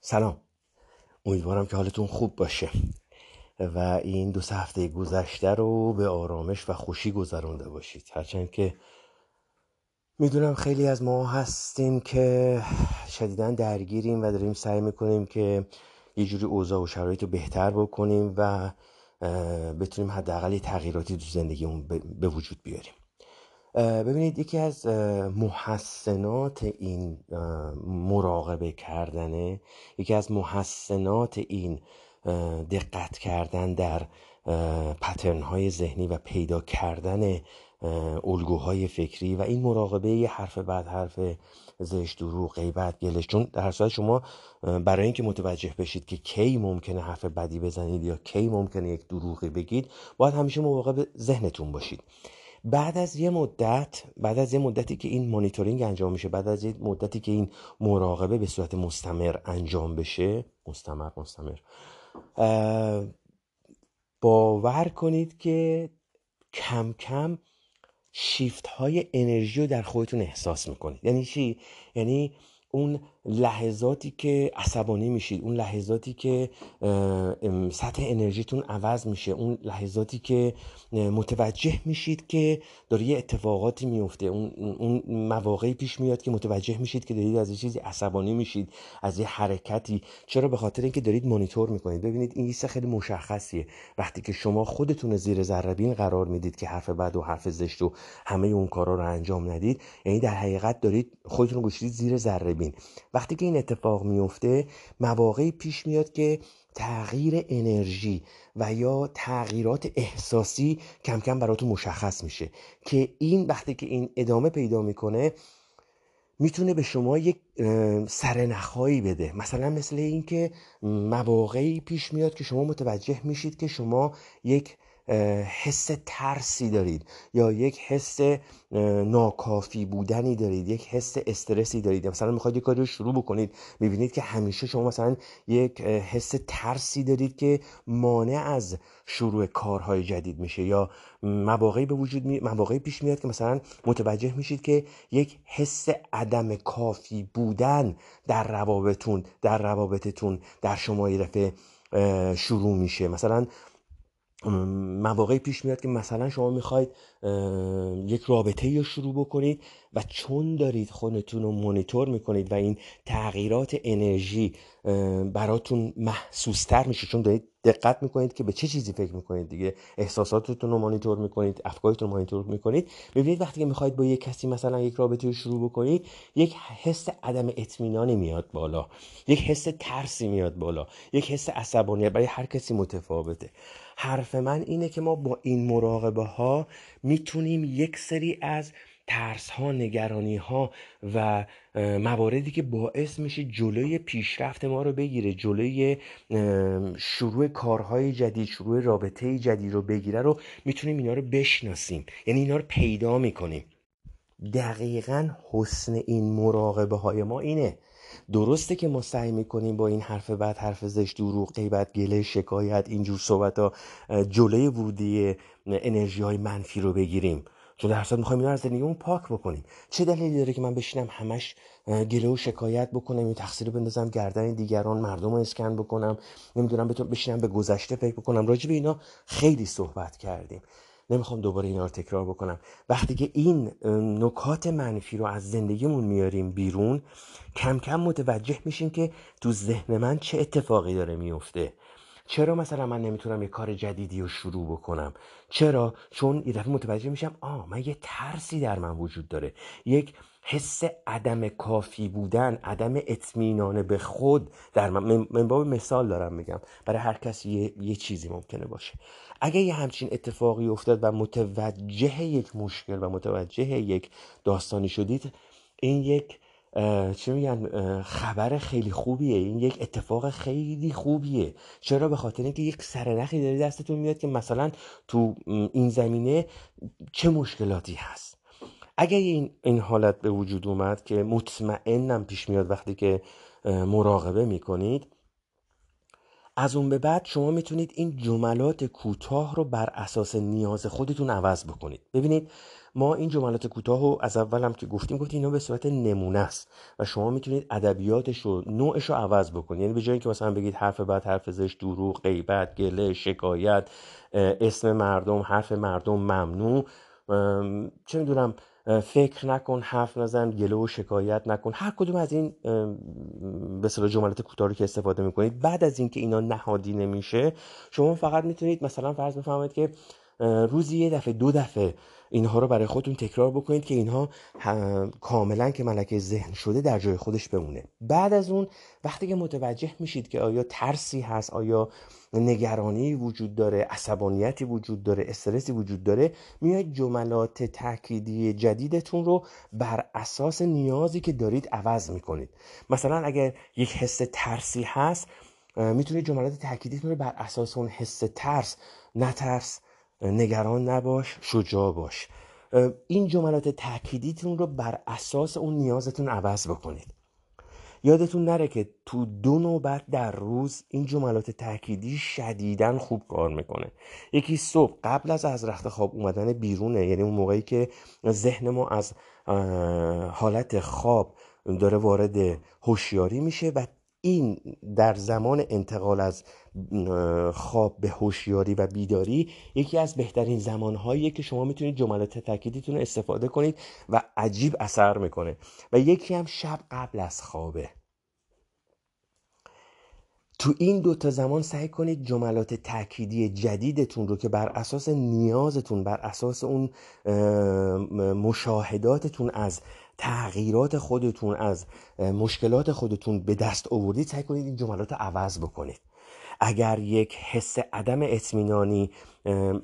سلام. امیدوارم که حالتون خوب باشه. و این دو سه هفته گذشته رو به آرامش و خوشی گذرانده باشید. هرچند که می‌دونم خیلی از ما هستیم که شدیدا درگیریم و داریم سعی می‌کنیم که یه جوری اوضاع و شرایط رو بهتر بکنیم و بتونیم حداقل تغییراتی تو زندگیمون به وجود بیاریم. ببینید یکی از محسنات این مراقبه کردنه یکی از محسنات این دقت کردن در پترن های ذهنی و پیدا کردن الگوهای فکری و این مراقبه یه حرف بعد حرف زشت دروغ غیبت گلش. چون در صورت شما برای اینکه متوجه بشید که کی ممکنه حرف بدی بزنید یا کی ممکنه یک دروغی بگید باید همیشه مراقب ذهنتون باشید. بعد از یه مدت بعد از یه مدتی که این مانیتورینگ انجام میشه بعد از یه مدتی که این مراقبه به صورت مستمر انجام بشه مستمر مستمر باور کنید که کم کم شیفت های انرژی رو در خودتون احساس می‌کنید یعنی چی؟ یعنی اون لحظاتی که عصبانی میشید اون لحظاتی که سطح انرژیتون عوض میشه اون لحظاتی که متوجه میشید که داره یه اتفاقاتی میفته اون, اون مواقعی پیش میاد که متوجه میشید که دارید از یه چیزی عصبانی میشید از یه حرکتی. چرا؟ به خاطر اینکه دارید مانیتور می‌کنید. ببینید این یه خیلی مشخصیه. وقتی که شما خودتون زیر ذره قرار می‌دید که حرف بد و حرف زشت و همه اون کارا رو انجام ندید یعنی در حقیقت دارید خودتون رو زیر ذره وقتی که این اتفاق میفته مواقعی پیش میاد که تغییر انرژی و یا تغییرات احساسی کم کم براتون مشخص میشه که این وقتی که این ادامه پیدا می‌کنه می‌تونه به شما یک سرنخهایی بده. مثلا مثل اینکه مواقعی پیش میاد که شما متوجه میشید که شما یک حس ترسی دارید یا یک حس ناکافی بودنی دارید یک حس استرسی دارید. مثلا می‌خواید یک کاری رو شروع بکنید می‌بینید که همیشه شما مثلا یک حس ترسی دارید که مانع از شروع کارهای جدید میشه یا مواقعی به وجود می... مواقعی پیش میاد که مثلا متوجه میشید که یک حس عدم کافی بودن در روابطتون در روابطتون در شما یه شروع میشه. مثلا مواقعی پیش میاد که مثلا شما می‌خواید یک رابطه رو شروع بکنید و چون دارید خودتون رو مونیتور می‌کنید و این تغییرات انرژی براتون محسوستر میشه چون دارید دقت می‌کنید که به چه چیزی فکر می‌کنید دیگه احساساتتون رو مانیتور می‌کنید افکارتون رو مانیتور می‌کنید. می‌بینید وقتی که می‌خواید با یک کسی مثلا یک رابطه رو شروع بکنید یک حس عدم اطمینانی میاد بالا یک حس ترسی میاد بالا یک حس عصبانیت برای هر کسی متفاوته. حرف من اینه که ما با این مراقبه ها می‌تونیم یک سری از ترس ها نگرانی ها و مواردی که باعث میشه جلوی پیشرفت ما رو بگیره جلوی شروع کارهای جدید شروع رابطه جدید رو بگیره رو می‌تونیم اینا رو بشناسیم. یعنی اینا رو پیدا می‌کنیم. دقیقا حسن این مراقبه های ما اینه. درسته که ما سعی می‌کنیم با این حرف بعد حرف زشت دروغ غیبت گله شکایت اینجور صحبت ها جلوی ورودی انرژی های منفی رو بگیریم. چون در می‌خوایم اینا از زندگیمون پاک بکنیم. چه دلیلی داره که من بشینم همش گله و شکایت بکنم این تقصیر رو بندازم گردن دیگران مردم رو اسکن بکنم؟ نمی‌دونم بشینم به گذشته فکر بکنم. راجع به اینا خیلی صحبت کردیم. نمی‌خوام دوباره اینا رو تکرار بکنم. وقتی که این نکات منفی رو از زندگیمون میاریم بیرون کم کم متوجه میشیم که تو ذهن من چه اتفاقی داره میفته. چرا مثلا من نمی‌تونم یه کار جدیدی رو شروع بکنم؟ چرا؟ چون یه دفعه متوجه میشم آه من یه ترسی در من وجود داره. یک حس عدم کافی بودن عدم اطمینان به خود در من من باب مثال دارم میگم. برای هر کسی یه, یه چیزی ممکنه باشه. اگه یه همچین اتفاقی افتاد و متوجه یک مشکل و متوجه یک داستانی شدید این یک چی میگن خبر خیلی خوبیه. این یک اتفاق خیلی خوبیه. چرا؟ به خاطر اینکه یک سرنخی داری دستتون میاد که مثلا تو این زمینه چه مشکلاتی هست. اگر این, این حالت به وجود اومد که مطمئنم پیش میاد وقتی که مراقبه می‌کنید از اون به بعد شما می‌تونید این جملات کوتاه رو بر اساس نیاز خودتون عوض بکنید. ببینید ما این جملات کوتاه رو از اولم که گفتیم گفتیم اینا به صورت نمونه است و شما می‌تونید ادبیاتش رو نوعش رو عوض بکنید. یعنی به جای اینکه مثلا بگید حرف بعد حرف زش دروغ غیبت گله شکایت اسم مردم حرف مردم ممنوع چه می‌دونم فکر نکن حرف نزن گله و شکایت نکن. هر کدوم از این به جملات کوتاه رو که استفاده می‌کنید بعد از اینکه اینا نهادی نمیشه شما فقط می‌تونید مثلا فرض بفرمایید که روزی یه دفعه دو دفعه اینها رو برای خودتون تکرار بکنید که اینها کاملا که ملکه ذهن شده در جای خودش بمونه. بعد از اون وقتی که متوجه میشید که آیا ترسی هست آیا نگرانی وجود داره عصبانیتی وجود داره استرسی وجود داره میاید جملات تأکیدی جدیدتون رو بر اساس نیازی که دارید عوض می‌کنید. مثلا اگر یک حس ترسی هست می‌تونید جملات تأکیدیتون رو بر اساس اون حس ترس نترس نگران نباش شجاع باش. این جملات تأکیدیتون رو بر اساس اون نیازتون عوض بکنید. یادتون نره که تو دو نوبت در روز این جملات تأکیدی شدیدن خوب کار می‌کنه. یکی صبح قبل از از رخت خواب اومدن بیرونه یعنی اون موقعی که ذهن ما از حالت خواب داره وارد هوشیاری میشه و این در زمان انتقال از خواب به هوشیاری و بیداری یکی از بهترین زمانهایی که شما می‌تونید جملات تاکیدیتون رو استفاده کنید و عجیب اثر می‌کنه. و یکی هم شب قبل از خوابه. تو این دوتا زمان سعی کنید جملات تأکیدی جدیدتون رو که بر اساس نیازتون بر اساس اون مشاهداتتون از تغییرات خودتون از مشکلات خودتون به دست آوردید سعی کنید این جملات رو عوض بکنید. اگر یک حس عدم اطمینانی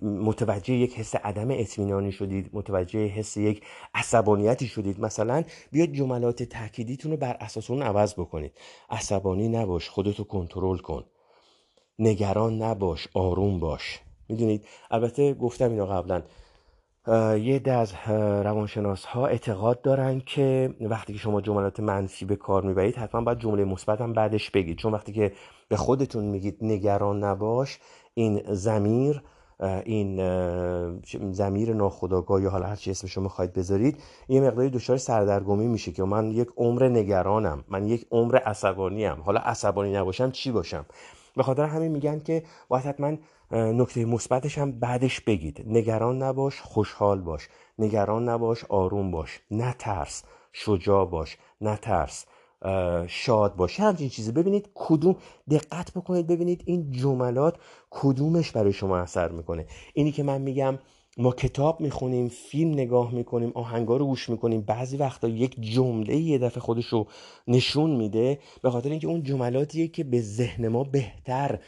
متوجه یک حس عدم اطمینانی شدید متوجه حس یک عصبانیتی شدید مثلا بیاید جملات تاکیدیتون رو بر اساس اون عوض بکنید. عصبانی نباش خودتو کنترل کن. نگران نباش آروم باش. می‌دونید؟ البته گفتم اینو قبلا یه ده از روانشناس ها اعتقاد دارن که وقتی که شما جملات منفی به کار می‌برید حتما باید جمله مثبت هم بعدش بگید. چون وقتی که به خودتون میگید نگران نباش این زمیر این زمیر ناخداگاه یا حالا هر چی اسمشو می‌خواید بذارید یه مقداری دچار سردرگمی میشه که من یک عمر نگرانم من یک عمر عصبانیم حالا عصبانی نباشم چی باشم؟ به خاطر همین میگن که باید حتما نکته مثبتش هم بعدش بگید. نگران نباش خوشحال باش. نگران نباش آروم باش. نترس شجاع باش. نترس شاد باشه همچین چیزی. ببینید کدوم دقت بکنید ببینید این جملات کدومش برای شما اثر می‌کنه. اینی که من میگم ما کتاب می‌خونیم فیلم نگاه می‌کنیم آهنگا رو گوش می‌کنیم بعضی وقتا یک جمله یه دفعه خودش رو نشون میده به خاطر اینکه اون جملاتیه که به ذهن ما بهتر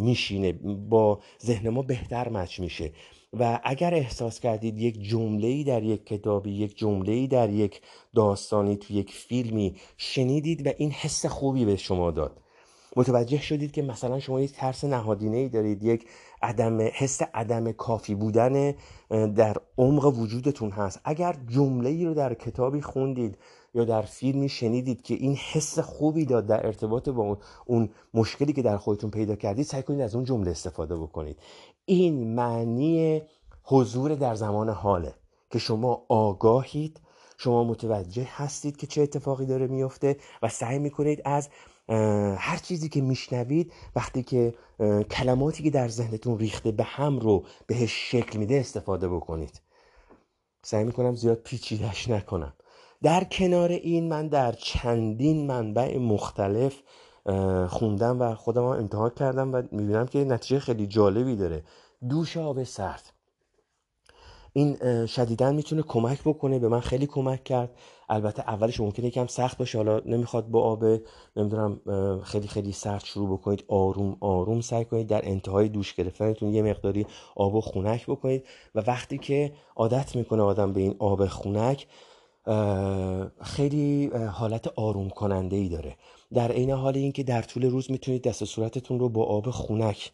میشینه با ذهن ما بهتر مچ میشه. و اگر احساس کردید یک جمله در یک کتابی یک جمله در یک داستانی تو یک فیلمی شنیدید و این حس خوبی به شما داد. متوجه شدید که مثلا شما یک ترس نهادینه ای دارید یک عدم حس عدم کافی بودن در عمق وجودتون هست. اگر جمله ای رو در کتابی خوندید یا در فیلمی شنیدید که این حس خوبی داد در ارتباط با اون مشکلی که در خودتون پیدا کردید سعی کنید از اون جمله استفاده بکنید. این معنی حضور در زمان حاله که شما آگاهید شما متوجه هستید که چه اتفاقی داره میفته و سعی می‌کنید از هر چیزی که میشنوید وقتی که کلماتی که در ذهنتون ریخته به هم رو بهش شکل میده استفاده بکنید. سعی می‌کنم زیاد پیچیدش نکنم. در کنار این من در چندین منبع مختلف خوندم و خودم امتحان کردم و می‌بینم که نتیجه خیلی جالبی داره. دوش آب سرد. این شدیدا می‌تونه کمک بکنه به من خیلی کمک کرد. البته اولش ممکنه یکم سخت باشه حالا نمی‌خواد با آب نمی‌دونم خیلی خیلی سرد شروع بکنید. آروم آروم سعی کنید در انتهای دوش گرفتنتون یه مقداری آب و خونک بکنید. و وقتی که عادت می‌کنه آدم به این آب خونک خیلی حالت آروم کننده ای داره. در عین حال اینکه در طول روز می‌تونید دست صورتتون رو با آب خونک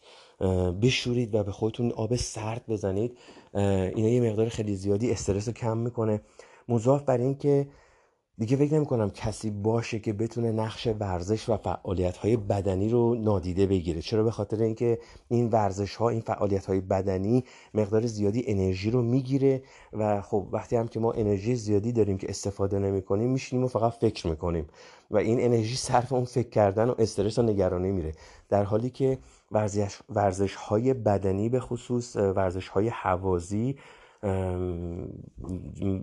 بشورید و به خودتون آب سرد بزنید اینا یه مقدار خیلی زیادی استرس رو کم می‌کنه. مضاف بر اینکه دیگه فکر نمی کنم کسی باشه که بتونه نقش ورزش و فعالیت های بدنی رو نادیده بگیره. چرا؟ به خاطر اینکه این ورزش ها این فعالیت های بدنی مقدار زیادی انرژی رو می‌گیره و خب وقتی هم که ما انرژی زیادی داریم که استفاده نمی کنیم میشینیم و فقط فکر می‌کنیم. و این انرژی صرف اون فکر کردن و استرس و نگرانی میره. در حالی که ورزش, ورزش های بدنی به خصوص ورزش های حوازی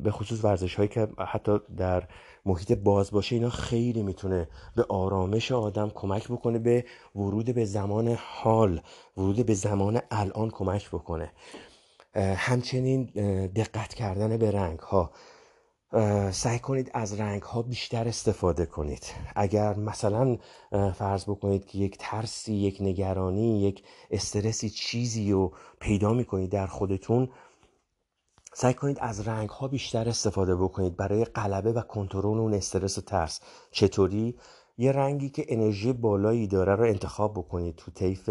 به خصوص ورزش هایی که حتی در محیط باز باشه اینا خیلی می‌تونه به آرامش آدم کمک بکنه به ورود به زمان حال ورود به زمان الان کمک بکنه. همچنین دقت کردن به رنگ ها سعی کنید از رنگ ها بیشتر استفاده کنید. اگر مثلا فرض بکنید که یک ترسی یک نگرانی یک استرسی چیزی رو پیدا می‌کنید در خودتون سعی کنید از رنگ ها بیشتر استفاده بکنید. برای غلبه و کنترل اون استرس و ترس. چطوری؟ یه رنگی که انرژی بالایی داره رو انتخاب بکنید. تو طیف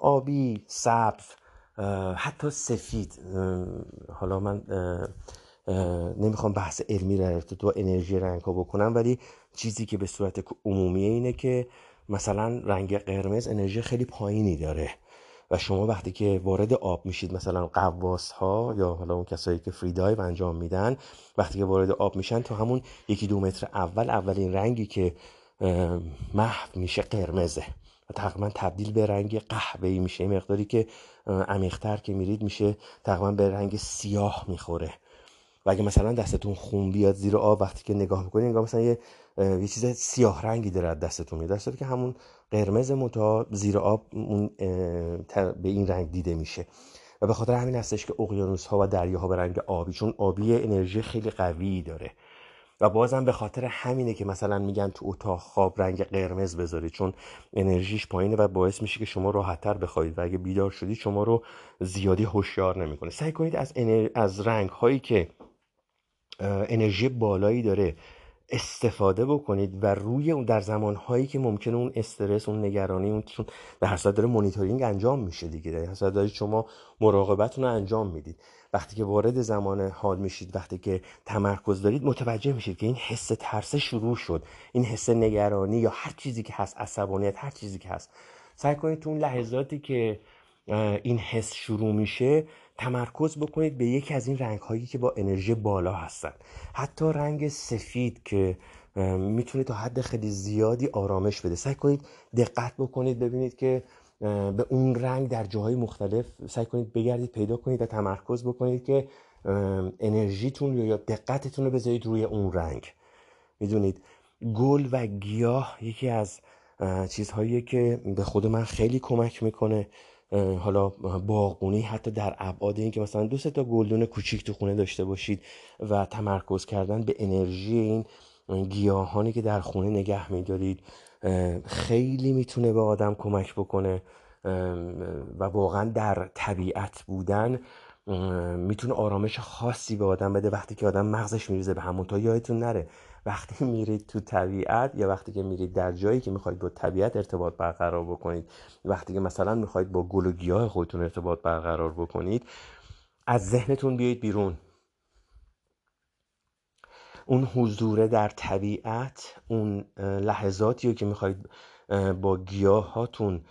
آبی سبز حتی سفید. حالا من نمی‌خوام بحث علمی رو تو انرژی رنگ ها بکنم ولی چیزی که به صورت عمومی اینه که مثلا رنگ قرمز انرژی خیلی پایینی داره و شما وقتی که وارد آب میشید مثلا قواس ها یا حالا اون کسایی که فری دایو انجام میدن وقتی که وارد آب میشن تو همون یکی دو متر اول اولین رنگی که محو میشه قرمزه و تقریبا تبدیل به رنگ قهوه‌ای میشه. مقداری که عمیق‌تر که میرید میشه تقریبا به رنگ سیاه می‌خوره. و اگه مثلا دستتون خون بیاد زیر آب وقتی که نگاه می‌کنید انگار مثلا یه یه چیز سیاه رنگی داره دستتون میاد. دستتون که همون قرمز متا زیر آب اون به این رنگ دیده میشه. و به خاطر همین هستش که اقیانوس ها و دریاها به رنگ آبی چون آبی انرژی خیلی قوی داره. و بازم به خاطر همینه که مثلا میگن تو اتاق خواب رنگ قرمز بذارید چون انرژیش پایینه و باعث میشه که شما راحتتر بخواید و اگه بیدار شدید شما رو زیادی هوشیار نمی‌کنه. سعی کنید از از رنگ هایی که انرژی بالایی داره. استفاده بکنید و روی اون در زمانهایی که ممکنه اون استرس اون نگرانی اون چون به هر داره مونیتورینگ انجام میشه دیگه. در هر دارید شما مراقبتون رو انجام می‌دید. وقتی که وارد زمان حال میشید وقتی که تمرکز دارید متوجه میشید که این حس ترس شروع شد. این حس نگرانی یا هر چیزی که هست عصبانیت هر چیزی که هست. سعی کنید تو اون لحظاتی که این حس شروع میشه تمرکز بکنید به یکی از این رنگ هایی که با انرژی بالا هستن. حتی رنگ سفید که می‌تونه تا حد خیلی زیادی آرامش بده. سعی کنید دقت بکنید ببینید که به اون رنگ در جاهای مختلف سعی کنید بگردید پیدا کنید و تمرکز بکنید که انرژیتون یا دقتتون رو بذارید روی اون رنگ. می‌دونید گل و گیاه یکی از چیزهایی که به خود من خیلی کمک می‌کنه. حالا باغبونی حتی در ابعاد این که مثلا دو تا گلدون کوچیک تو خونه داشته باشید و تمرکز کردن به انرژی این گیاهانی که در خونه نگه میدارید خیلی می‌تونه به آدم کمک بکنه و واقعا در طبیعت بودن می‌تونه آرامش خاصی به آدم بده وقتی که آدم مغزش میریزه به همون تا یادتون نره. وقتی میرید تو طبیعت یا وقتی که میرید در جایی که می‌خواید با طبیعت ارتباط برقرار بکنید وقتی که مثلا می‌خواید با گل و گیاه خودتون ارتباط برقرار بکنید از ذهنتون بیایید بیرون. اون حضور در طبیعت اون لحظاتی رو که می‌خواید با گیاهاتون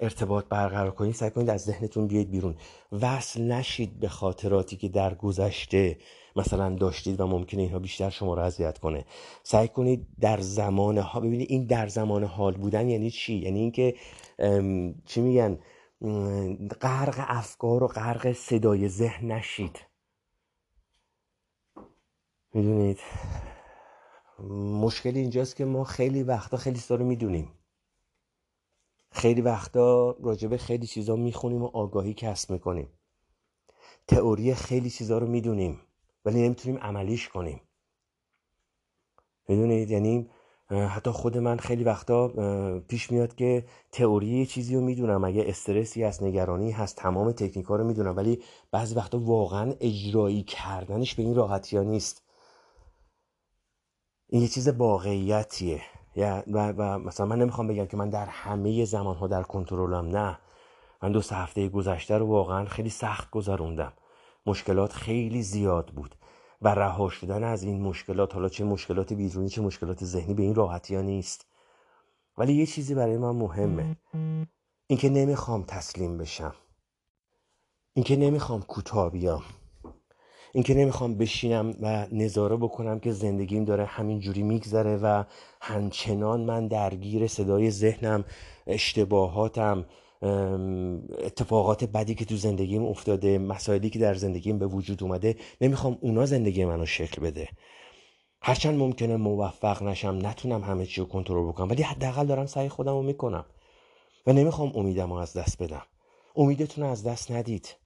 ارتباط برقرار کنید سعی کنید از ذهنتون بیاید بیرون. وصل نشید به خاطراتی که در گذشته مثلا داشتید و ممکنه اینها بیشتر شما رو اذیت کنه. سعی کنید در زمان ها ببینید این در زمان حال بودن یعنی چی؟ یعنی اینکه چی میگن؟ غرق افکار و غرق صدای ذهن نشید. می‌دونید؟ مشکل اینجاست که ما خیلی وقتا خیلی سارو می‌دونیم. خیلی وقتا راجبه خیلی چیزا می‌خونیم و آگاهی کسب می‌کنیم. تئوری خیلی چیزا رو می‌دونیم. ولی نمی‌تونیم عملیش کنیم. می‌دونید؟ یعنی حتی خود من خیلی وقتا پیش میاد که تئوری چیزی رو می‌دونم. اگه استرسی هست نگرانی هست تمام تکنیک رو می‌دونم. ولی بعضی وقتا واقعا اجرایی کردنش به این راحتی ها نیست. این یه چیز واقعیتیه. و, و مثلا من نمی‌خوام بگم که من در همه زمان ها در کنترلم. نه. من دو هفته گذشته رو واقعا خیلی سخت گذروندم. مشکلات خیلی زیاد بود. و رها شدن از این مشکلات حالا چه مشکلات بیرونی چه مشکلات ذهنی به این راحتی ها نیست. ولی یه چیزی برای من مهمه. اینکه نمی‌خوام تسلیم بشم. اینکه نمی‌خوام کوتاه بیام. اینکه نمی‌خوام بشینم و نظاره بکنم که زندگیم داره همین جوری میگذره و همچنان من درگیر صدای ذهنم اشتباهاتم اتفاقات بدی که تو زندگیم افتاده مسائلی که در زندگیم به وجود اومده نمی‌خوام اونا زندگی منو شکل بده. هرچند ممکنه موفق نشم نتونم همه چی رو کنترل بکنم ولی حداقل دارم سعی خودم رو می‌کنم. و نمی‌خوام امیدم رو از دست بدم. امیدتون از دست ندید.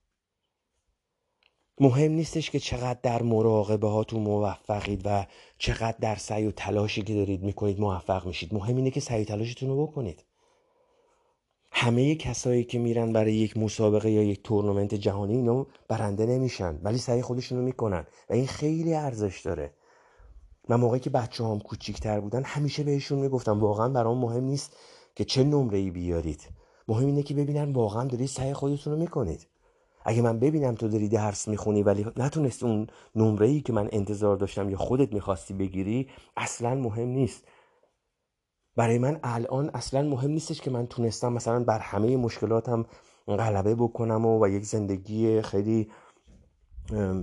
مهم نیستش که چقدر در مراقبه هاتون موفقید و چقدر در سعی و تلاشی که دارید می‌کنید موفق میشید. مهم اینه که سعی و تلاشتون رو بکنید. همه کسایی که میرن برای یک مسابقه یا یک تورنمنت جهانی اینو برنده نمیشن ولی سعی خودشون رو می‌کنن و این خیلی ارزش داره. من موقعی که بچه هم کوچیکتر بودن همیشه بهشون می‌گفتم واقعا برام مهم نیست که چه نمره ای بیارید. مهم اینه که ببینن واقعا دارید سعی خودتون رو می‌کنید. اگه من ببینم تو داری درس می‌خونی ولی نتونست اون نمره ای که من انتظار داشتم یا خودت می‌خواستی بگیری اصلا مهم نیست. برای من الان اصلا مهم نیستش که من تونستم مثلا بر همه مشکلاتم غلبه بکنم و, و یک زندگی خیلی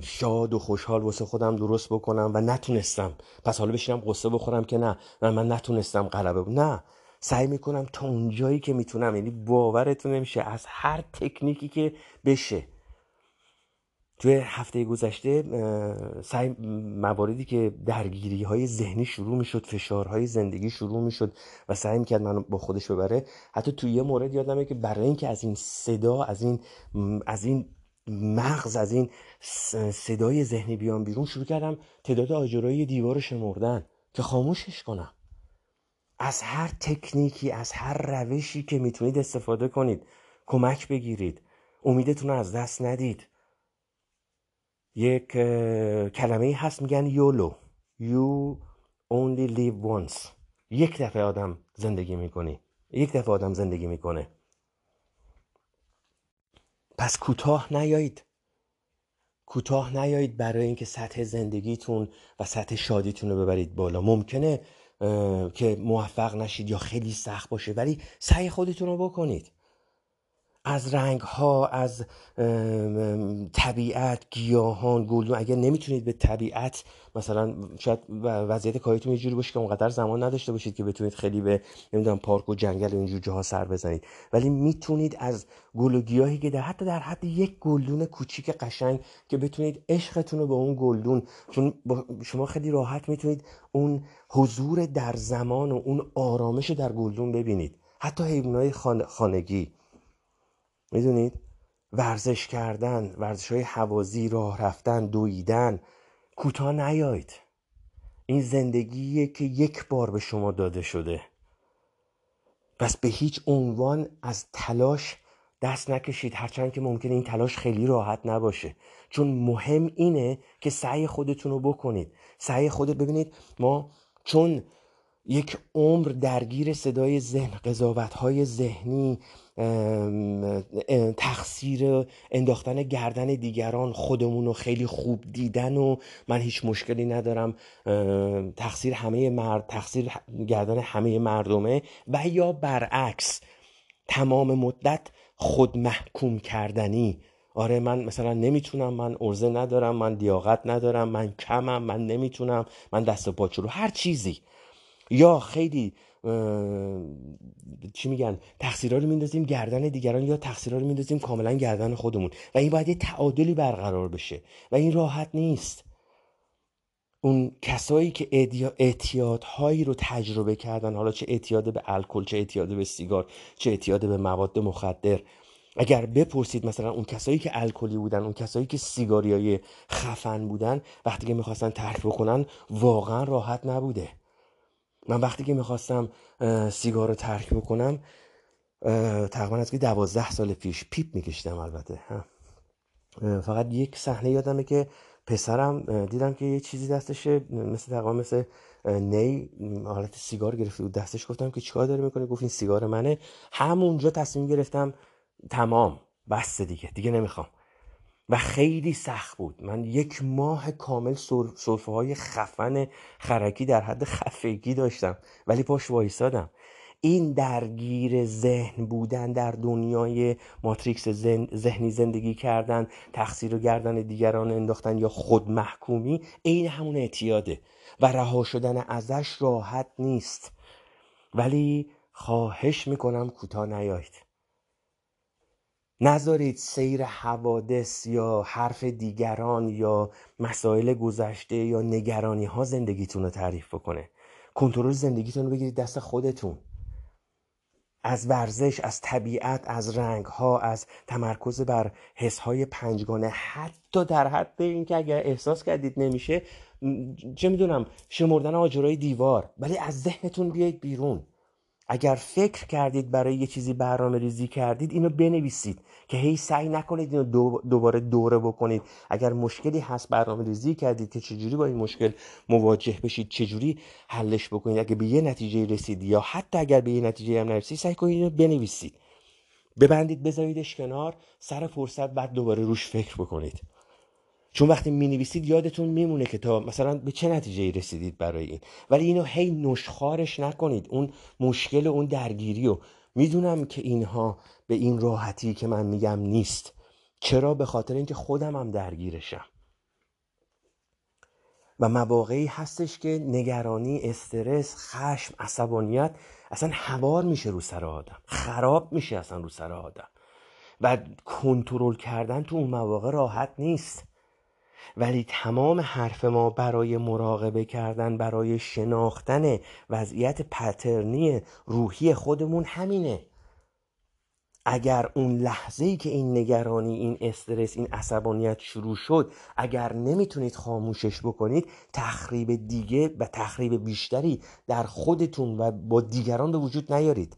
شاد و خوشحال واسه خودم درست بکنم و نتونستم. پس حالا بشینم قصه بخورم که نه من, نتونستم غلبه نه. سعی می‌کنم تا اونجایی که می‌تونم یعنی باورتون نمیشه از هر تکنیکی که بشه توی هفته گذشته سعی مواردی که درگیری های ذهنی شروع می‌شد فشارهای زندگی شروع می‌شد و سعی می‌کرد منو با خودش ببره. حتی توی یه مورد یادمه که برای اینکه از این صدا از این از این مغز از این صدای ذهنی بیان بیرون شروع کردم تعداد آجرای دیوار شمردن که خاموشش کنم. از هر تکنیکی از هر روشی که می‌تونید استفاده کنید کمک بگیرید. امیدتون رو از دست ندید. یک کلمه هست میگن یولو. You only live once. یک دفعه آدم زندگی می‌کنی. یک دفعه آدم زندگی می‌کنه. پس کوتاه نیایید. کوتاه نیایید برای اینکه سطح زندگیتون و سطح شادیتون رو ببرید بالا. ممکنه که موفق نشید یا خیلی سخت باشه ولی سعی خودتون رو بکنید. از رنگ ها از طبیعت گیاهان گلدون اگر نمی‌تونید به طبیعت مثلا شاید وضعیت کاریتون یه جوری باشه که اونقدر زمان نداشته باشید که بتونید خیلی به نمی‌دونم پارک و جنگل و اینجور جاها سر بزنید. ولی می‌تونید از گل و گیاهی که در حتی در حد یک گلدون کوچیک قشنگ که بتونید عشقتون رو به اون گلدون چون شما خیلی راحت می‌تونید اون حضور در زمان و اون آرامش در گلدون ببینید. حتی حیوانات خانگی. می‌دونید؟ ورزش کردن ورزش های حوازی راه رفتن دویدن کوتاه نیاید این زندگیه که یک بار به شما داده شده. پس به هیچ عنوان از تلاش دست نکشید. هرچند که ممکنه این تلاش خیلی راحت نباشه. چون مهم اینه که سعی خودتون رو بکنید. سعی خودت ببینید ما چون یک عمر درگیر صدای ذهن قضاوت ذهنی تقصیر انداختن گردن دیگران خودمون رو خیلی خوب دیدن و من هیچ مشکلی ندارم. تقصیر همه مرد تقصیر گردن همه مردمه. و یا برعکس تمام مدت خود محکوم کردنی. آره من مثلا نمی‌تونم من ارزه ندارم من دیاقت ندارم من کمم من نمی‌تونم من دست و پاچلو هر چیزی. یا خیلی چی میگن؟ تقصیرها رو میندازیم گردن دیگران یا تقصیرها رو میندازیم کاملا گردن خودمون. و این باید یه تعادلی برقرار بشه. و این راحت نیست. اون کسایی که اعتیادهایی رو تجربه کردن حالا چه اعتیاد به الکل چه اعتیاد به سیگار چه اعتیاد به مواد مخدر اگر بپرسید مثلا اون کسایی که الکلی بودن اون کسایی که سیگاریای خفن بودن وقتی که می‌خواستن ترک بکنن واقعا راحت نبوده. من وقتی که می‌خواستم سیگار رو ترک بکنم تقریبا از که دوازده سال پیش پیپ میکشیدم البته فقط یک صحنه یادمه که پسرم دیدم که یه چیزی دستشه مثل تقریبا مثل نی حالت سیگار گرفته بود دستش. گفتم که چیکار داره می‌کنه؟ گفت این سیگار منه. همونجا تصمیم گرفتم تمام بس دیگه دیگه نمی‌خوام. و خیلی سخت بود. من یک ماه کامل صرفه های خفن خرکی در حد خفگی داشتم ولی پاش وایسادم این درگیر ذهن بودن در دنیای ماتریکس ذهنی زندگی کردن تقصیر و گردن دیگران انداختن یا خود محکومی عین همون اعتیاده و رها شدن ازش راحت نیست. ولی خواهش می‌کنم کوتاه نیایید. نذارید سیر حوادث یا حرف دیگران یا مسائل گذشته یا نگرانی ها زندگیتون رو تعریف بکنه. کنترل زندگیتون رو بگیرید دست خودتون. از ورزش از طبیعت از رنگ ها از تمرکز بر حس های پنجگانه. حتی در حد اینکه اگر احساس کردید نمیشه چه می‌دونم شمردن آجرای دیوار. ولی از ذهنتون بیایید بیرون. اگر فکر کردید برای یه چیزی برنامه ریزی کردید اینو بنویسید. که هی سعی نکنید اینو دوباره دوره بکنید. اگر مشکلی هست برنامه ریزی کردید که چجوری با این مشکل مواجه بشید چجوری حلش بکنید؟ اگر به یه نتیجه رسید یا حتی اگر به یه نتیجه هم نرسید سعی کنید اینو بنویسید. ببندید بذاریدش کنار سر فرصت بعد دوباره روش فکر بکنید. چون وقتی می نویسید یادتون میمونه که تا مثلا به چه نتیجه رسیدید برای این. ولی اینو هی نشخارش نکنید. اون مشکل و اون درگیری و می‌دونم که اینها به این راحتی که من میگم نیست. چرا؟ به خاطر اینکه خودم هم درگیرشم. و مواقعی هستش که نگرانی استرس خشم عصبانیت اصلا هوار میشه رو سر آدم. خراب میشه اصلا رو سر آدم. و کنترل کردن تو اون مواقع راحت نیست. ولی تمام حرف ما برای مراقبه کردن برای شناختن وضعیت پترنی روحی خودمون همینه. اگر اون لحظه ای که این نگرانی این استرس این عصبانیت شروع شد اگر نمی‌تونید خاموشش بکنید تخریب دیگه و تخریب بیشتری در خودتون و با دیگران به وجود نیارید.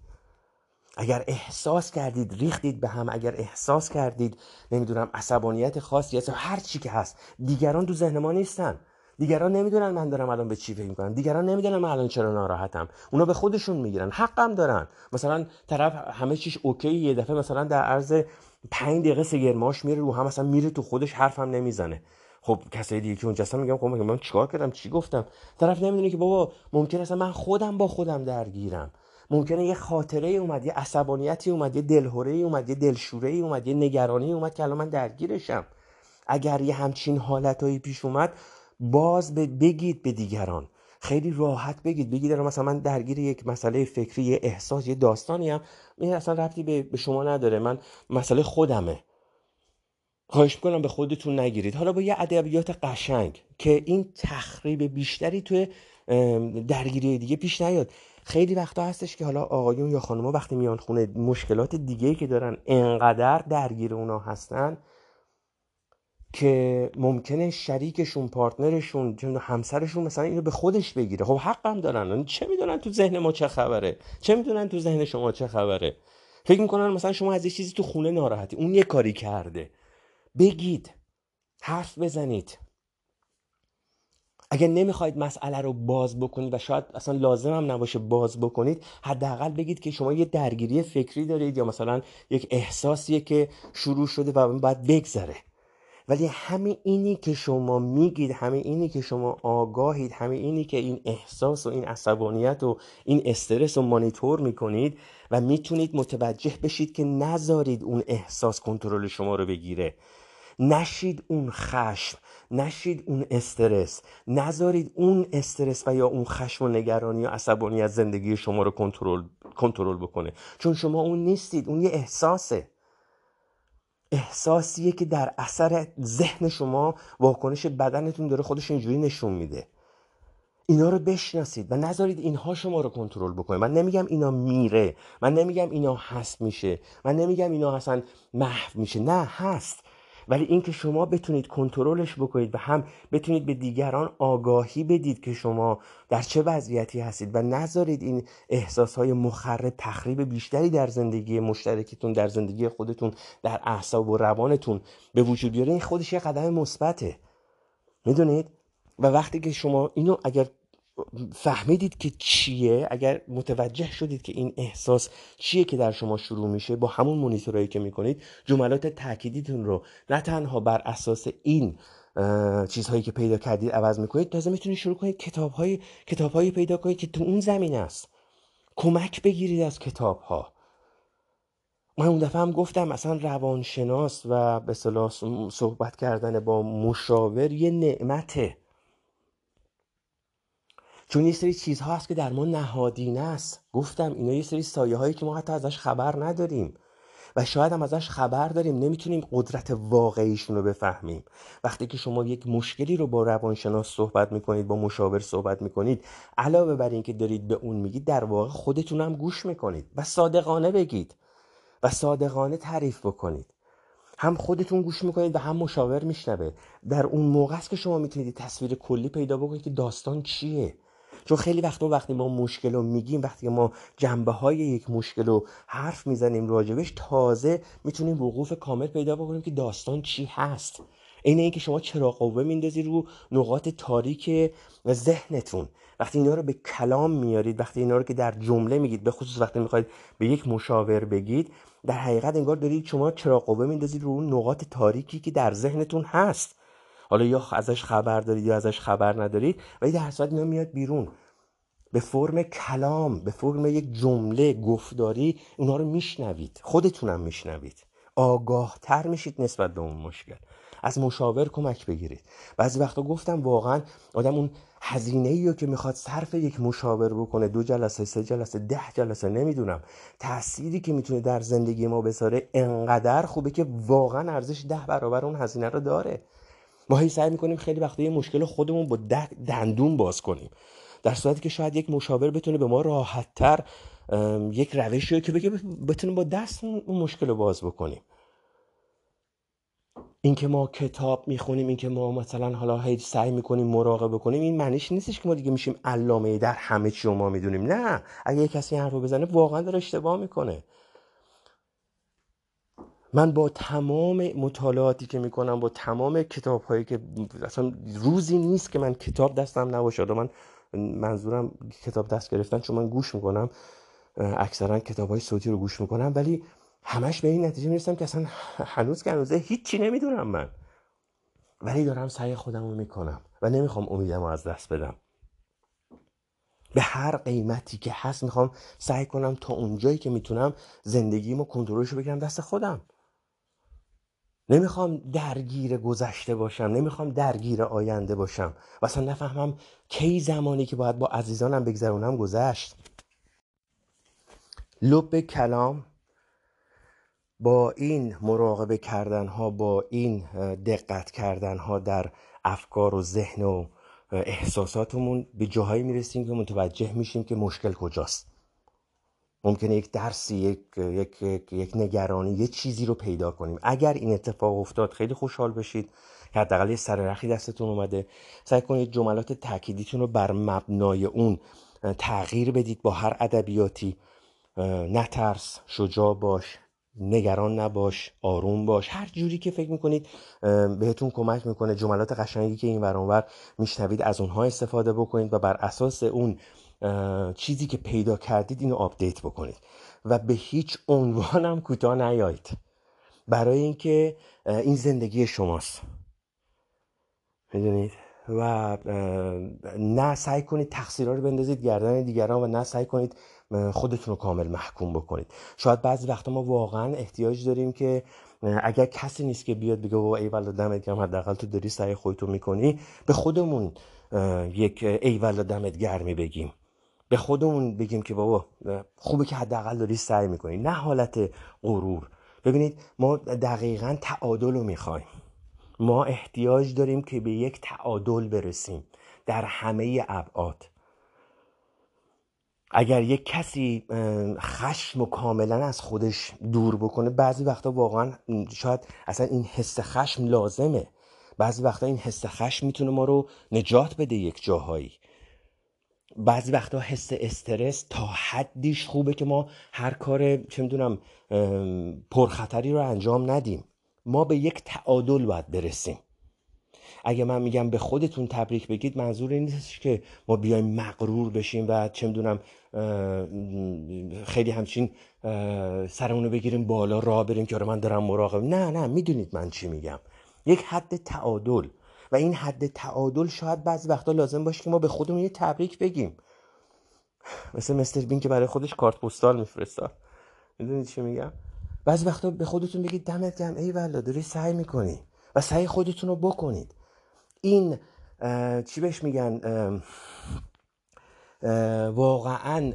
اگر احساس کردید ریختید به هم. اگر احساس کردید نمی‌دونم عصبانیت خاصی هست هر چی که هست. دیگران تو ذهن ما نیستن. دیگران نمی‌دونن من دارم الان به چی فکر می‌کنم. دیگران نمی‌دونن من الان چرا ناراحتم. اونا به خودشون می‌گیرن. حقم دارن. مثلا طرف همه چیش اوکی یه دفعه مثلا در عرض پنج دقیقه سگرماش میره رو هم مثلا میره تو خودش حرفم نمی‌زنه. خب کسایی دیگه که اونجا هستن میگم خب من چیکار کردم؟ چی گفتم؟ طرف نمی‌دونه که بابا ممکن است من خودم با خودم درگیرم. ممکنه یه خاطره اومد یه عصبانیتی اومد یه دلهوره اومد یه دلشوره اومد یه نگرانی اومد که الان من درگیرشم. اگر یه همچین حالتهایی پیش اومد باز بگید به دیگران. خیلی راحت بگید. بگید مثلا من درگیر یک مسئله فکری یه احساس یه داستانی هم این اصلا ربطی به شما نداره. من مسئله خودمه. خواهش می‌کنم به خودتون نگیرید. حالا با یه ادبیات قشنگ که این تخریب بیشتری توی درگیری دیگه پیش نیاد. خیلی وقتا هستش که حالا آقایون یا خانمها وقتی میان خونه مشکلات دیگه که دارن انقدر درگیر اونا هستن که ممکنه شریکشون پارتنرشون همسرشون مثلا اینو به خودش بگیره. خب حقم دارن. چه می‌دونن تو ذهن ما چه خبره؟ چه می‌دونن تو ذهن شما چه خبره؟ فکر می‌کنن مثلا شما از یه چیزی تو خونه ناراحتی. اون یه کاری کرده. بگید. حرف بزنید. اگر نمی‌خواید مسئله رو باز بکنید و شاید اصلا لازم هم نباشه باز بکنید حداقل بگید که شما یه درگیری فکری دارید یا مثلا یک احساسیه که شروع شده و باید بگذره. ولی همه اینی که شما میگید همه اینی که شما آگاهید همه اینی که این احساس و این عصبانیت و این استرس رو مانیتور می‌کنید و می‌تونید متوجه بشید که نذارید اون احساس کنترل شما رو بگیره. نشید اون خشم نشید اون استرس. نذارید اون استرس و یا اون خشم و نگرانی و عصبانیت زندگی شما رو کنترل کنترل بکنه. چون شما اون نیستید اون یه احساسه. احساسیه که در اثر ذهن شما واکنش بدنتون داره خودش اینجوری نشون میده. اینا رو بشناسید و نذارید اینها شما رو کنترل بکنه. من نمیگم اینا میره من نمیگم اینا هست میشه من نمیگم اینا اصلا محو میشه. نه هست. ولی اینکه شما بتونید کنترلش بکنید و هم بتونید به دیگران آگاهی بدید که شما در چه وضعیتی هستید و نذارید این احساس های مخرب تخریب بیشتری در زندگی مشترکتون در زندگی خودتون در اعصاب و روانتون به وجود بیاره. این خودش یه قدم مثبته. می‌دونید؟ و وقتی که شما اینو اگر فهمیدید که چیه؟ اگر متوجه شدید که این احساس چیه که در شما شروع میشه با همون مونیتورایی که می‌کنید جملات تأکیدیتون رو نه تنها بر اساس این چیزهایی که پیدا کردید عوض می‌کنید تازه می‌تونید شروع کنید کتابهایی کتابهایی پیدا کنید که تو اون زمین است. کمک بگیرید از کتاب ها من اون دفعه هم گفتم مثلا روانشناس و به صحبت کردن با مشاور یه نعمته. چون یه سری چیزها هست که در ما نهادینه است. گفتم اینا یه سری سایه هایی که ما حتی ازش خبر نداریم. و شاید هم ازش خبر داریم نمی‌تونیم قدرت واقعیشون رو بفهمیم. وقتی که شما یک مشکلی رو با روانشناس صحبت می‌کنید با مشاور صحبت می‌کنید علاوه بر اینکه دارید به اون میگید در واقع خودتون هم گوش می‌کنید و صادقانه بگید و صادقانه تعریف بکنید. هم خودتون گوش می‌کنید و هم مشاور میشنوه. در اون موقع است که شما می‌تونید تصویر کلی پیدا بکنید که داستان چیه. چون خیلی وقتا وقتی ما مشکل رو میگیم وقتی ما جنبه های یک مشکل رو حرف می‌زنیم راجبش تازه می‌تونیم وقوف کامل پیدا بکنیم که داستان چی هست. این اینکه شما چرا قوه میندازی رو نقاط تاریک ذهنتون. وقتی اینا رو به کلام میارید وقتی اینا رو که در جمله میگید به خصوص وقتی می‌خواید به یک مشاور بگید در حقیقت انگار دارید شما چرا قوه میندازید رو نقاط تاریکی که در ذهنتون هست. حالا یا ازش خبر دارید یا ازش خبر ندارید ولی در صورت اینا میاد بیرون. به فرم کلام به فرم یک جمله گفتاری اونا رو میشنوید خودتونم میشنوید. آگاه تر میشید نسبت به اون مشکل. از مشاور کمک بگیرید. بعضی وقتا گفتم واقعا آدم اون هزینه ای که می‌خواد صرف یک مشاور بکنه دو جلسه سه جلسه ده جلسه نمی‌دونم. تأثیری که می‌تونه در زندگی ما بذاره انقدر خوبه که واقعا ارزش ده برابر اون هزینه رو داره. ما هی سعی می‌کنیم خیلی وقتا یه مشکل خودمون با دندون باز کنیم. در صورتی که شاید یک مشاور بتونه به ما راحتتر یک روشی که بگه بتونه با دست اون مشکل رو باز بکنیم. اینکه ما کتاب می‌خونیم اینکه ما مثلا حالا هی سعی می‌کنیم مراقبه کنیم این معنیش نیستش که ما دیگه میشیم علامه در همه چی ما می‌دونیم. نه. اگه کسی حرف بزنه واقعا داره اشتباه می‌کنه. من با تمام مطالعاتی که می‌کنم با تمام کتاب هایی که اصلا روزی نیست که من کتاب دستم نباشه. من منظورم کتاب دست گرفتن چون من گوش می‌کنم اکثرا کتاب های صوتی رو گوش می‌کنم ولی همش به این نتیجه می‌رسم که اصلا هنوز که هنوزه هیچی نمی‌دونم من. ولی دارم سعی خودم رو می‌کنم و نمی‌خوام امیدم رو از دست بدم. به هر قیمتی که هست می‌خوام سعی کنم تا اونجایی که می‌تونم زندگیمو کنترلش رو بگیرم دست خودم. نمی‌خوام درگیر گذشته باشم نمی‌خوام درگیر آینده باشم. و اصلا نفهمم کی زمانی که باید با عزیزانم بگذرونم گذشت. لب کلام با این مراقبه کردن ها با این دقت کردن ها در افکار و ذهن و احساساتمون به جاهایی می‌رسیم که متوجه میشیم که مشکل کجاست. ممکنه یک درسی یک, یک, یک, یک نگرانی یه چیزی رو پیدا کنیم. اگر این اتفاق افتاد خیلی خوشحال بشید که حداقل یه سررخی دستتون اومده. سعی کنید جملات تأکیدیتون رو بر مبنای اون تغییر بدید با هر ادبیاتی. نترس شجاع باش نگران نباش آروم باش. هر جوری که فکر می‌کنید بهتون کمک می‌کنه جملات قشنگی که این ورانور میشنوید از اونها استفاده بکنید و بر اساس اون چیزی که پیدا کردید اینو آپدیت بکنید. و به هیچ عنوانم کوتاه نیایید. برای اینکه این زندگی شماست. می‌دونید؟ و نه سعی کنید تقصیرها رو بندازید گردن دیگران و نه سعی کنید خودتون رو کامل محکوم بکنید. شاید بعضی وقتا ما واقعا احتیاج داریم که اگر کسی نیست که بیاد بگه بابا ایول دمت گرم حداقل تو داری سعی خودتو می‌کنی به خودمون یک ایول دمت گرمی بگیم. به خودمون بگیم که بابا خوبه که حداقل داری سعی می‌کنی نه حالت غرور. ببینید ما دقیقا تعادل رو می‌خوایم. ما احتیاج داریم که به یک تعادل برسیم در همه ابعاد. اگر یک کسی خشم و کاملا از خودش دور بکنه بعضی وقتا واقعا شاید اصلا این حس خشم لازمه. بعضی وقتا این حس خشم می‌تونه ما رو نجات بده یک جاهایی. بعضی وقتا حس استرس تا حدیش خوبه که ما هر کار چه می‌دونم پرخطری رو انجام ندیم. ما به یک تعادل باید برسیم. اگه من میگم به خودتون تبریک بگید منظور این نیست که ما بیایم مغرور بشیم و چه می‌دونم خیلی همچین سرمونو بگیریم بالا راه بریم که آره من دارم مراقب. نه نه می‌دونید من چی میگم. یک حد تعادل. و این حد تعادل شاید بعضی وقتا لازم باشه که ما به خودمون یه تبریک بگیم. مثل مستر بین که برای خودش کارت پستال میفرستاد. می‌دونید چی میگم؟ بعضی وقتا به خودتون بگید دمت گرم ای والا داری سعی می‌کنی و سعی خودتون رو بکنید. این چی بهش میگن؟ واقعا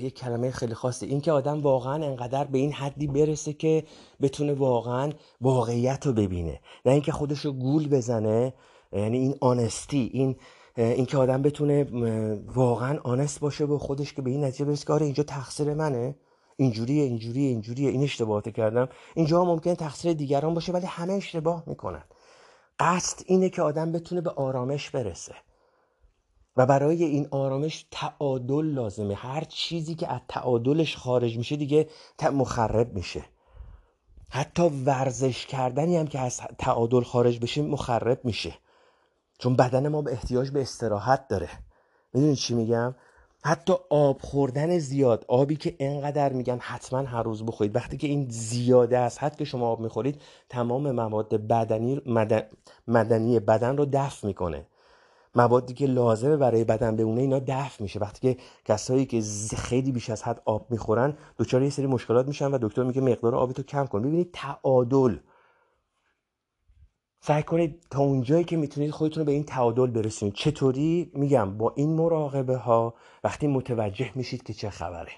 یه کلمه خیلی خاصه. این که آدم واقعا انقدر به این حدی برسه که بتونه واقعا واقعیت رو ببینه. نه اینکه خودش رو گول بزنه یعنی این آنستی این اینکه آدم بتونه واقعا آنست باشه به خودش که به این نتیجه برسه که آره اینجا تقصیر منه. اینجوریه اینجوریه اینجوریه. این اشتباهات کردم. اینجا ممکن تقصیر دیگران باشه ولی همه اشتباه می‌کنن. قصد اینه که آدم بتونه به آرامش برسه. و برای این آرامش تعادل لازمه. هر چیزی که از تعادلش خارج میشه دیگه مخرب میشه. حتی ورزش کردنی هم که از تعادل خارج بشه مخرب میشه. چون بدن ما به احتیاج به استراحت داره. می‌دونی چی میگم؟ حتی آب خوردن زیاد آبی که انقدر میگن حتما هر روز بخورید. وقتی که این زیاده است حد که شما آب می‌خورید تمام مواد بدنی مدنی بدن رو دفع می‌کنه. موادی که لازمه برای بدن بمونه اینا دفع میشه. وقتی که کسایی که خیلی بیش از حد آب می‌خورن دچار یه سری مشکلات میشن و دکتر میگه مقدار آبی تو کم کن. ببینید تعادل. سعی کنید تا اونجایی که می‌تونید خودتون رو به این تعادل برسونید. چطوری؟ میگم با این مراقبه ها وقتی متوجه میشید که چه خبره.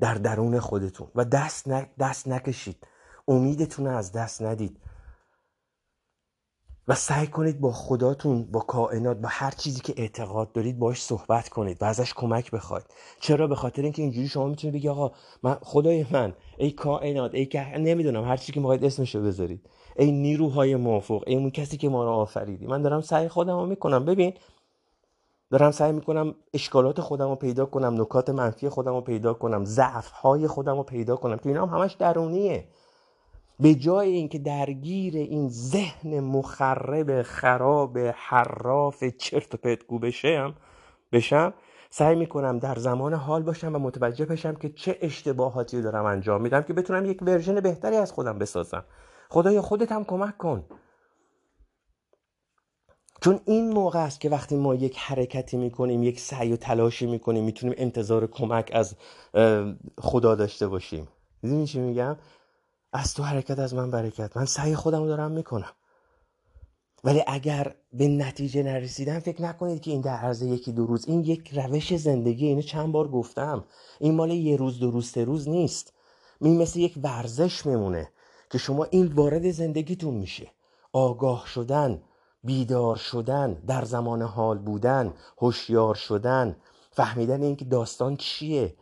در درون خودتون. و دست, دست نکشید. امیدتون از دست ندید. و سعی کنید با خداتون با کائنات با هر چیزی که اعتقاد دارید باش صحبت کنید و ازش کمک بخواید. چرا؟ به خاطر اینکه اینجوری شما می‌تونید بگی آقا من خدای من ای کائنات ای که نمی‌دونم هر چیزی که می‌خواید اسمشو بذارید. ای نیروهای موفق ای اون کسی که ما رو آفریدی. من دارم سعی خودم رو می‌کنم. ببین دارم سعی می‌کنم اشکالات خودم رو پیدا کنم نکات منفی خودم رو پیدا کنم ضعف های خودم رو پیدا کنم که اینا هم همش درونیه. به جای اینکه درگیر این ذهن مخرب خراب حراف چرت و پرت بشم بشم سعی می‌کنم در زمان حال باشم و متوجه بشم که چه اشتباهاتی رو دارم انجام میدم که بتونم یک ورژن بهتری از خودم بسازم. خدایا خودت هم کمک کن. چون این موقع است که وقتی ما یک حرکتی می‌کنیم یک سعی و تلاشی می‌کنیم می‌تونیم انتظار کمک از خدا داشته باشیم. می‌دونی چی میگم؟ از تو حرکت از من برکت. من سعی خودم رو دارم می‌کنم. ولی اگر به نتیجه نرسیدم فکر نکنید که این در عرض یکی دو روز. این یک روش زندگی اینو چند بار گفتم. این مال یه روز دو روز سه روز نیست. این مثل یک ورزش میمونه که شما این وارد زندگیتون میشه آگاه شدن بیدار شدن در زمان حال بودن هوشیار شدن فهمیدن اینکه داستان چیه.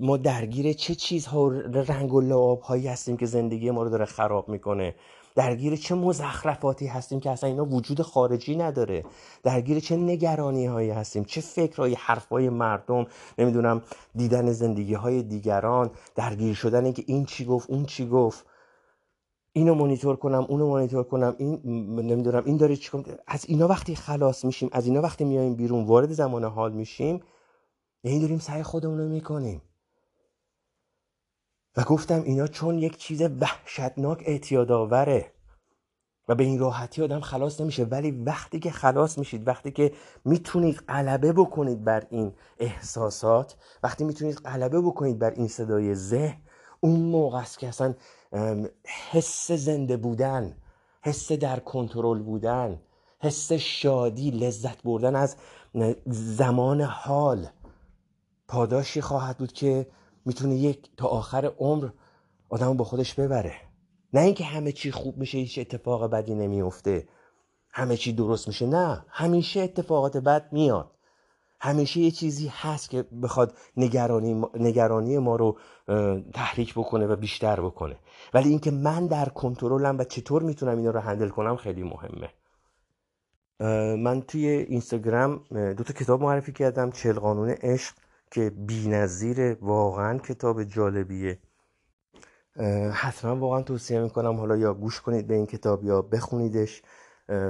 ما درگیر چه چیزها رنگ و لعاب هایی هستیم که زندگی ما رو داره خراب می‌کنه؟ درگیر چه مزخرفاتی هستیم که اصلا اینا وجود خارجی نداره؟ درگیر چه نگرانی هایی هستیم؟ چه فکرهای حرف های مردم نمی‌دونم دیدن زندگی های دیگران درگیر شدن اینکه این چی گفت اون چی گفت؟ اینو مانیتور کنم اونو مانیتور کنم این نمی‌دونم این داره چیکار از اینا وقتی خلاص میشیم از اینا وقتی میایم بیرون وارد زمان حال میشیم یعنی داریم سعی خودمون رو می‌کنیم. و گفتم اینا چون یک چیز وحشتناک اعتیاد آوره و به این راحتی آدم خلاص نمیشه. ولی وقتی که خلاص میشید وقتی که می‌تونید غلبه بکنید بر این احساسات وقتی می‌تونید غلبه بکنید بر این صدای ذهن اون موقع است که اصلا حس زنده بودن حس در کنترل بودن حس شادی لذت بردن از زمان حال. پاداشی خواهد بود که می‌تونه یک تا آخر عمر آدم با خودش ببره. نه اینکه همه چی خوب میشه هیچ اتفاق بدی نمیفته همه چی درست میشه. نه همیشه اتفاقات بد میاد. همیشه یه چیزی هست که بخواد نگرانی, نگرانی ما رو تحریک بکنه و بیشتر بکنه. ولی اینکه من در کنترلم و چطور می‌تونم اینا رو هندل کنم خیلی مهمه. من توی اینستاگرام دو تا کتاب معرفی کردم. چل قانون عشق که نظیر واقعا کتاب جالبیه. حتما واقعا توصیه می‌کنم حالا یا گوش کنید به این کتاب یا بخونیدش.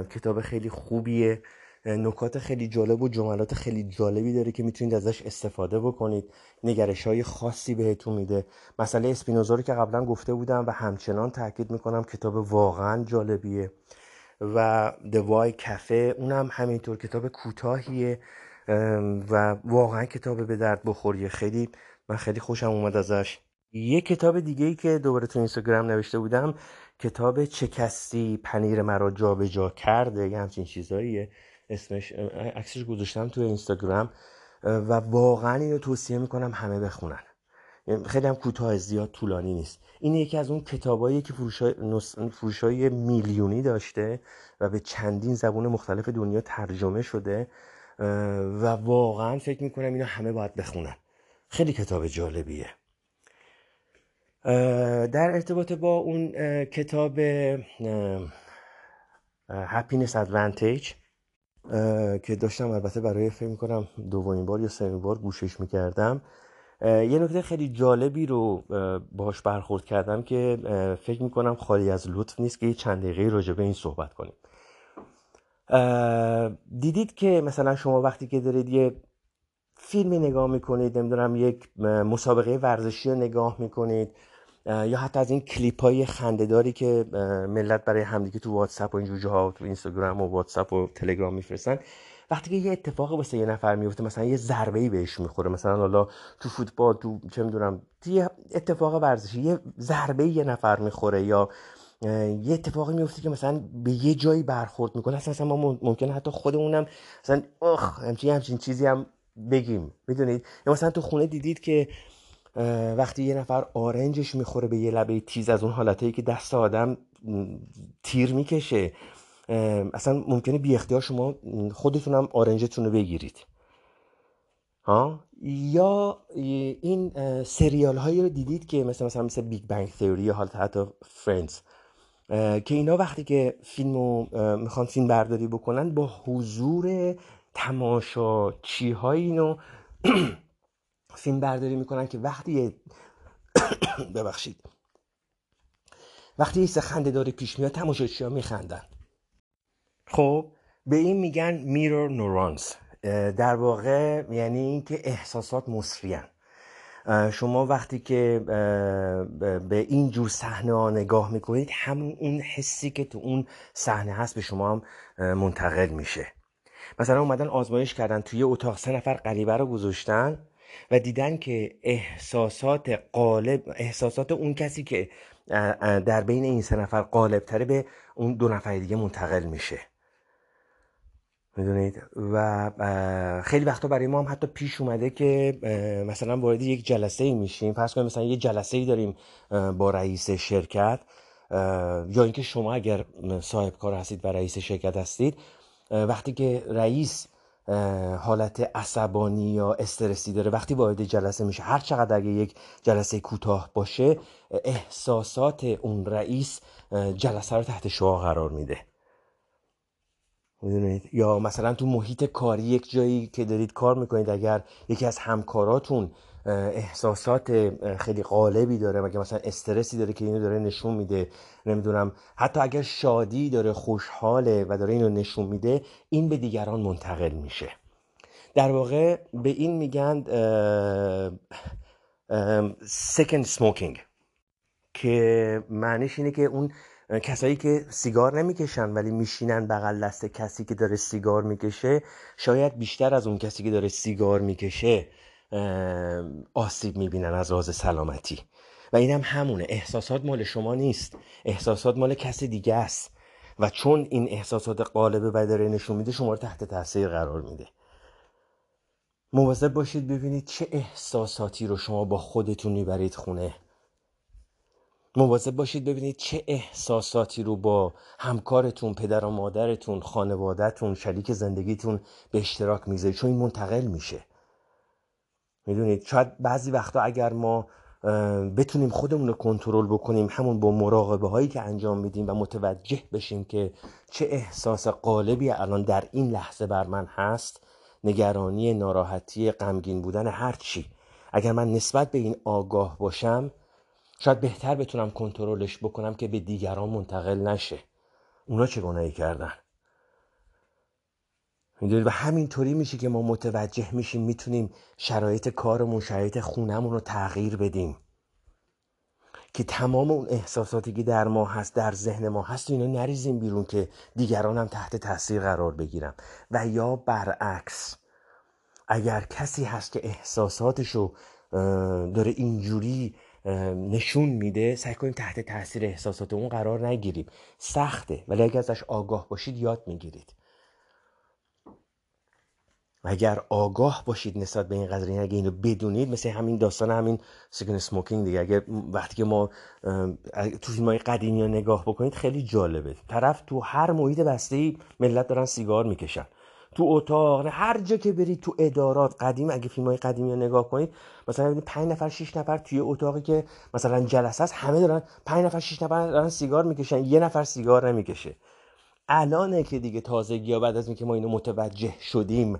کتاب خیلی خوبیه. نکات خیلی جالب و جملات خیلی جالبی داره که می‌تونید ازش استفاده بکنید. نگرش های خاصی بهتون میده. مسئله اسپینوزا رو که قبلا گفته بودم و همچنان تاکید می‌کنم کتاب واقعا جالبیه. و دوای کفه اونم همینطور کتاب کوتاهیه. و واقعا کتاب به درد بخوریه خیلی من خیلی خوشم اومد ازش. یه کتاب دیگه ای که دوباره تو اینستاگرام نوشته بودم کتاب چه کسی پنیر مرا جابجا جا کرده یه همچین چیزاییه. اسمش عکسش گذاشتم تو اینستاگرام و واقعا اینو توصیه می‌کنم همه بخونن. خیلی هم کوتاه زیاد طولانی نیست. این یکی از اون کتابایی که فروشای میلیونی داشته و به چندین زبون مختلف دنیا ترجمه شده. و واقعا فکر می‌کنم اینو همه باید بخونن. خیلی کتاب جالبیه. در ارتباط با اون کتاب Happiness Advantage که داشتم البته برای فکر می‌کنم دومین بار یا سومین بار گوشش می‌کردم. یه نکته خیلی جالبی رو باهاش برخورد کردم که فکر می‌کنم خالی از لطف نیست که یه چند دقیقه راجع به این صحبت کنیم. دیدید که مثلا شما وقتی که دارید یه فیلمی نگاه می‌کنید نمی‌دونم یک مسابقه ورزشی رو نگاه می‌کنید یا حتی از این کلیپ های خندهداری که ملت برای همدیگه تو واتساپ و این ها تو اینستاگرام و واتساپ و تلگرام میفرستن وقتی که یه اتفاق واسه یه نفر میفته مثلا یه ضربه ای بهش می‌خوره مثلا حالا تو فوتبال تو چه می‌دونم یه اتفاق ورزشی یه ضربه یه نفر می‌خوره یا یه اتفاقی میفته که مثلا به یه جایی برخورد می‌کنه. اصلا ما ممکنه حتی خودمونم مثلا اخ همچین همچین چیزی هم بگیم. می‌دونید؟ یا مثلا تو خونه دیدید که وقتی یه نفر آرنجش می‌خوره به یه لبه تیز از اون حالتهایی که دست آدم تیر می‌کشه اصلا ممکنه بی اختیار شما خودتونم آرنجتون رو بگیرید. ها؟ یا این سریال هایی رو دیدید که مثل مثلا مثل Big Bang Theory یا حالت حتی Friends که اینا وقتی که فیلم رو می‌خوان فیلم برداری بکنن با حضور تماشاچی های اینو فیلم برداری می‌کنن که وقتی ببخشید. وقتی یه خنده داره پیش میاد تماشاچی ها میخندن. خب به این میگن mirror neurons در واقع یعنی اینکه احساسات مصریان شما وقتی که به این جور صحنه ها نگاه می‌کنید همون اون حسی که تو اون صحنه هست به شما هم منتقل میشه. مثلا اومدن آزمایش کردن توی اتاق سه نفر غریبه رو گذاشتن و دیدن که احساسات قالب احساسات اون کسی که در بین این سه نفر قالب تره به اون دو نفر دیگه منتقل میشه. می‌دونید؟ و خیلی وقتا برای ما هم حتی پیش اومده که مثلا وارد یک جلسه ای میشیم. فرض کنیم مثلا یه جلسه ای داریم با رئیس شرکت یا اینکه شما اگر صاحب کار هستید و رئیس شرکت هستید وقتی که رئیس حالت عصبانی یا استرسی داره وقتی وارد جلسه میشه هر چقدر اگه یک جلسه کوتاه باشه احساسات اون رئیس جلسه رو تحت شعا قرار میده. می‌دونید؟ یا مثلا تو محیط کاری یک جایی که دارید کار می‌کنید اگر یکی از همکاراتون احساسات خیلی غالبی داره مگه مثلا استرسی داره که اینو داره نشون میده نمی‌دونم. حتی اگر شادی داره خوشحاله و داره اینو نشون میده این به دیگران منتقل میشه. در واقع به این میگن سکند سموکینگ که معنیش اینه که اون کسایی که سیگار نمی‌کشن ولی میشینن بغل دست کسی که داره سیگار می‌کشه شاید بیشتر از اون کسی که داره سیگار می‌کشه آسیب می‌بینن از راز سلامتی. و اینم هم همونه. احساسات مال شما نیست. احساسات مال کسی دیگه است. و چون این احساسات قالب و داره نشون میده شما رو تحت تاثیر قرار میده. مواظب باشید ببینید چه احساساتی رو شما با خودتون می‌برید خونه. مواظب باشید ببینید چه احساساتی رو با همکارتون پدر و مادرتون خانوادهتون شریک زندگیتون به اشتراک می‌ذارید چون این منتقل میشه. می‌دونید؟ شاید بعضی وقتا اگر ما بتونیم خودمون رو کنترل بکنیم همون با مراقبه هایی که انجام میدیم و متوجه بشیم که چه احساس قالبی الان در این لحظه بر من هست نگرانی ناراحتی غمگین بودن هر چی. اگر من نسبت به این آگاه باشم شاید بهتر بتونم کنترلش بکنم که به دیگران منتقل نشه. اونا چه گناهی کردن؟ می‌دونید؟ و همینطوری میشه که ما متوجه میشیم می‌تونیم شرایط کارمون شرایط خونمون رو تغییر بدیم. که تمام اون احساساتی که در ما هست در ذهن ما هست اینا نریزیم بیرون که دیگران هم تحت تاثیر قرار بگیرم. و یا برعکس اگر کسی هست که احساساتشو داره اینجوری نشون میده سعی کنیم تحت تاثیر احساسات اون قرار نگیریم. سخته ولی اگر ازش آگاه باشید یاد می‌گیرید. و اگر آگاه باشید نسبت به این قضیه اگه اینو بدونید مثل همین داستان همین سیگن سموکینگ دیگه. اگه وقتی که ما تو فیلم های قدیمی رو نگاه بکنید خیلی جالبه. طرف تو هر محیط بسته ملت دارن سیگار می‌کشن. تو اتاق هر جا که برید تو ادارات قدیم اگه فیلم های قدیمی رو نگاه کنید مثلا ببینید 5 نفر 6 نفر توی اتاقی که مثلا جلسه است همه دارن 5 نفر 6 نفر دارن سیگار می‌کشن یه نفر سیگار نمی‌کشه. الانه که دیگه تازگی بعد از اینکه ما اینو متوجه شدیم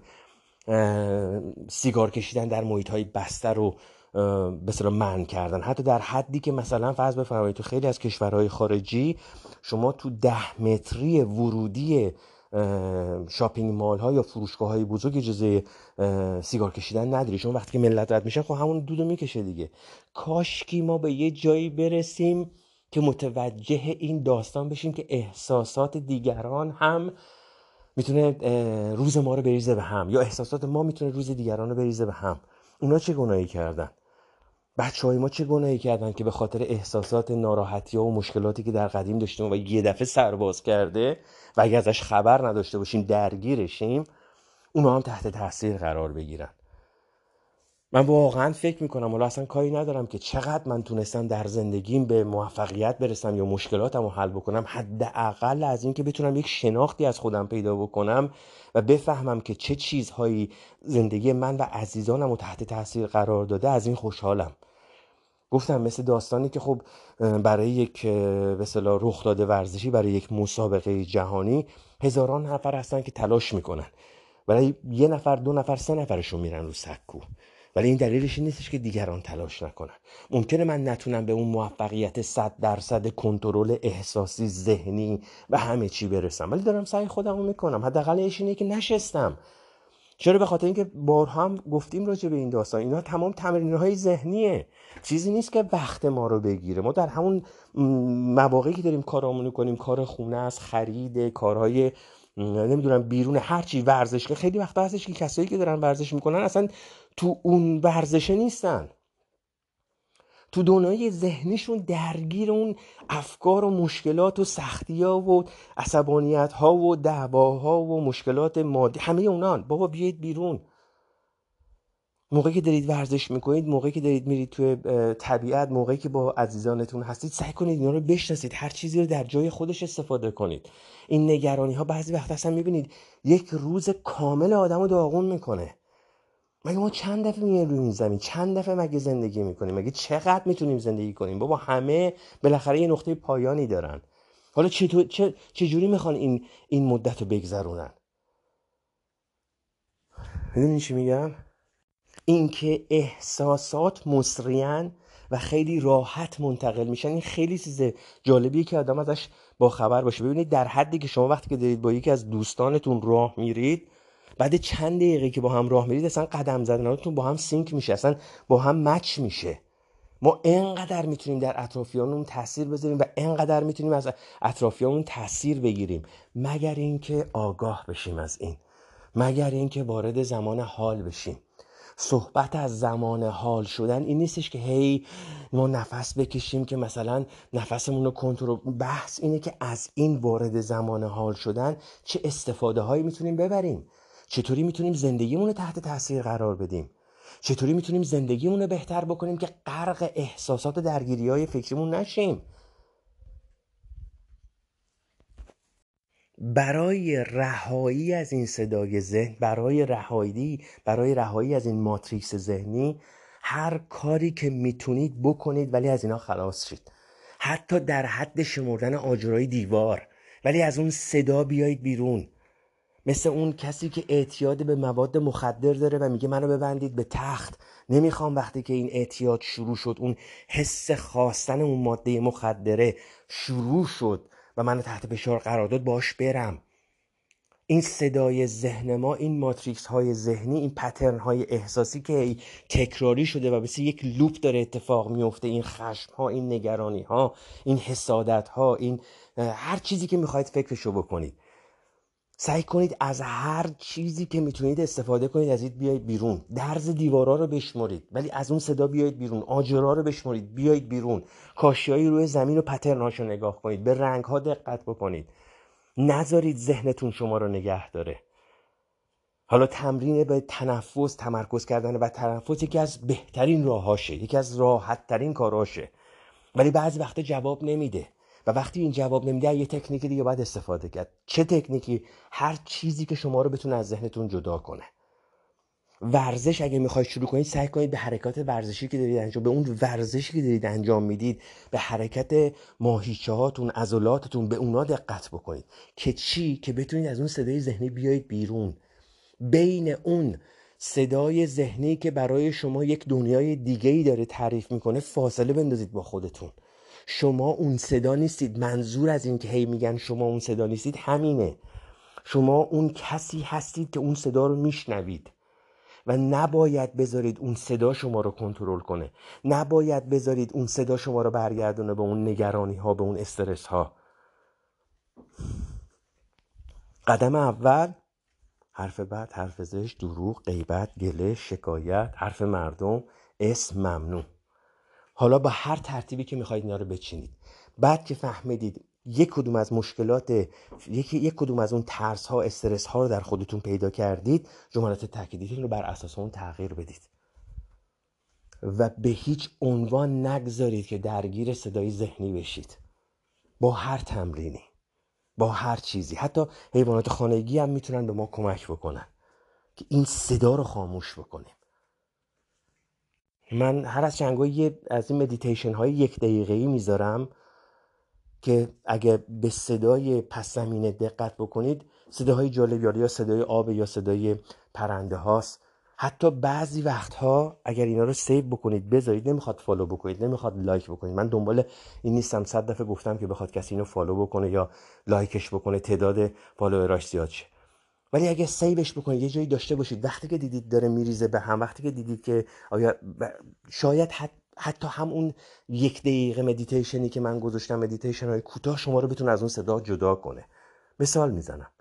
سیگار کشیدن در محیط های بسته رو به من کردن. حتی در حدی که مثلا فرض بفرمایید تو خیلی از کشورهای خارجی شما تو ده متری ورودی شاپینگ مال ها یا فروشگاه های بزرگ اجازه سیگار کشیدن نداری. چون وقتی که ملت رد میشن خب همون دودو می‌کشه دیگه. کاشکی ما به یه جایی برسیم که متوجه این داستان بشیم که احساسات دیگران هم می‌تونه روز ما رو بریزه به هم یا احساسات ما می‌تونه روز دیگران رو بریزه به هم. اونا چه گناهی کردن؟ بچه های ما چه گناهی کردن که به خاطر احساسات ناراحتی ها و مشکلاتی که در قدیم داشتیم و یه دفعه سرباز کرده و اگه ازش خبر نداشته باشیم درگیرشیم اونا هم تحت تاثیر قرار بگیرن. من واقعا فکر می‌کنم ولی اصلا کاری ندارم که چقدر من تونستم در زندگیم به موفقیت برسم یا مشکلاتم رو حل بکنم حداقل از اینکه بتونم یک شناختی از خودم پیدا بکنم و بفهمم که چه چیزهایی زندگی من و عزیزانم رو تحت تاثیر قرار داده از این خوشحالم. گفتم مثل داستانی که خب برای یک به رخ داده ورزشی برای یک مسابقه جهانی هزاران نفر هستن که تلاش می‌کنن. برای یه نفر دو نفر سه نفرشون میرن رو سکو. ولی این دلیلش این نیستش که دیگران تلاش نکنن. ممکنه من نتونم به اون موفقیت صد درصد کنترل احساسی ذهنی و همه چی برسم. ولی دارم سعی خودمو می‌کنم. حداقل اینه که نشستم. چرا به خاطر اینکه بارها هم گفتیم راجع به این داستان؟ اینا تمام تمرین های ذهنیه. چیزی نیست که وقت ما رو بگیره. ما در همون مواقعی که داریم کارامونو کنیم کار خونه است خرید کارهای نمی‌دونم بیرون هرچی ورزش. که خیلی وقت هستش که کسایی که دارن ورزش می‌کنن اصلا تو اون ورزشه نیستن. تو دنیای ذهنیشون درگیر اون افکار و مشکلات و سختی ها و عصبانیت ها و دعواها و مشکلات مادی همه اونان. بابا بیاید بیرون. موقعی که دارید ورزش می‌کنید موقعی که دارید میرید توی طبیعت موقعی که با عزیزانتون هستید سعی کنید اینا رو بشناسید. هر چیزی رو در جای خودش استفاده کنید. این نگرانی ها بعضی وقت اصلا می‌بینید یک روز کامل آدم رو داغون می‌کنه. مگه ما چند دفعه میایم روی این زمین؟ چند دفعه مگه زندگی می‌کنیم مگه چقدر می‌تونیم زندگی کنیم؟ بابا همه بالاخره یه نقطه پایانی دارن. حالا چطور چه چجوری می‌خوان این این مدت رو بگذرونن؟ می‌دونی چی میگم؟ اینکه احساسات مصریان و خیلی راحت منتقل میشن. این خیلی چیز جالبیه که آدم ازش با خبر باشه. ببینید در حدی که شما وقتی که دارید با یکی از دوستانتون راه میرید بعد چند دقیقه که با هم راه میرید اصلا قدم زدناتون با هم سینک میشه اصلا با هم مچ میشه. ما انقدر می‌تونیم در اطرافیانمون تاثیر بذاریم و انقدر می‌تونیم از اطرافیانمون تاثیر بگیریم. مگر اینکه آگاه بشیم از این. مگر اینکه وارد زمان حال بشیم. صحبت از زمان حال شدن این نیستش که هی ما نفس بکشیم که مثلا نفسمون رو کنترل بحث اینه که از این وارد زمان حال شدن چه استفاده هایی می‌تونیم ببریم. چطوری می‌تونیم زندگیمون رو تحت تاثیر قرار بدیم؟ چطوری می‌تونیم زندگیمون رو بهتر بکنیم که غرق احساسات درگیری های فکریمون نشیم؟ برای رهایی از این صدای ذهن برای رهایی برای رهایی از این ماتریکس ذهنی هر کاری که می‌تونید بکنید ولی از اینا خلاص شید. حتی در حد شمردن آجرای دیوار ولی از اون صدا بیایید بیرون. مثل اون کسی که اعتیاد به مواد مخدر داره و میگه منو ببندید به تخت. نمی‌خوام وقتی که این اعتیاد شروع شد اون حس خواستن اون ماده مخدره شروع شد و منو تحت فشار قرار داد باش برم. این صدای ذهن ما این ماتریکس های ذهنی این پترن های احساسی که تکراری شده و مثل یک لوپ داره اتفاق میفته این خشم ها این نگرانی ها این حسادت ها این هر چیزی که می‌خواید فکرشو بکنید. سعی کنید از هر چیزی که می‌تونید استفاده کنید از این بیاید بیرون. درز دیوارا رو بشمرید ولی از اون صدا بیاید بیرون. آجرا رو بشمرید بیاید بیرون. کاشیایی روی زمین و پترناشو نگاه کنید. به رنگ ها دقت بکنید. نذارید ذهنتون شما رو نگه داره. حالا تمرین به تنفس تمرکز کردن و تنفس یکی از بهترین راهاشه. یکی از راحت ترین کاراشه. ولی بعضی وقتا جواب نمیده. و وقتی این جواب نمیده یه تکنیک دیگه باید استفاده کرد. چه تکنیکی؟ هر چیزی که شما رو بتونه از ذهنتون جدا کنه. ورزش اگه می‌خواید شروع کنید سعی کنید به حرکات ورزشی که دارید انجام به اون ورزشی که دارید انجام می‌دید به حرکت ماهیچه هاتون عضلاتتون به اونا دقت بکنید. که چی؟ که بتونید از اون صدای ذهنی بیایید بیرون. بین اون صدای ذهنی که برای شما یک دنیای دیگه ای داره تعریف می‌کنه فاصله بندازید با خودتون. شما اون صدا نیستید. منظور از این که هی میگن شما اون صدا نیستید همینه. شما اون کسی هستید که اون صدا رو میشنوید و نباید بذارید اون صدا شما رو کنترل کنه. نباید بذارید اون صدا شما رو برگردونه به اون نگرانی ها به اون استرس ها قدم اول حرف بعد حرف زش دروغ غیبت گله شکایت حرف مردم اسم ممنوع. حالا با هر ترتیبی که می‌خواید اینا رو بچینید. بعد که فهمیدید یک کدوم از مشکلات یک, یک کدوم از اون ترس ها استرس ها رو در خودتون پیدا کردید جملات تاکیدیتون رو بر اساس اون تغییر بدید. و به هیچ عنوان نگذارید که درگیر صدای ذهنی بشید. با هر تمرینی با هر چیزی. حتی حیوانات خانگی هم می‌تونن به ما کمک بکنن که این صدا رو خاموش بکنیم. من هر از چندگاهی از این مدیتیشن های یک دقیقه ای می‌ذارم که اگه به صدای پس زمینه دقت بکنید صداهای جالب یا صدای آب یا صدای پرنده هاست حتی بعضی وقتها اگر اینا رو save بکنید بذارید نمی‌خواد follow بکنید نمی‌خواد like بکنید. من دنبال این نیستم. صد دفعه گفتم که بخواد کسی اینو follow بکنه یا like ش بکنه تعداد follower اش زیاد شه. ولی اگه save ش بکنید یه جایی داشته باشید. وقتی که دیدید داره میریزه به هم وقتی که دیدید که آیا شاید حتی هم اون یک دقیقه مدیتیشنی که من گذاشتم مدیتیشن های کوتاه شما رو بتونه از اون صدا جدا کنه. مثال می‌زنم.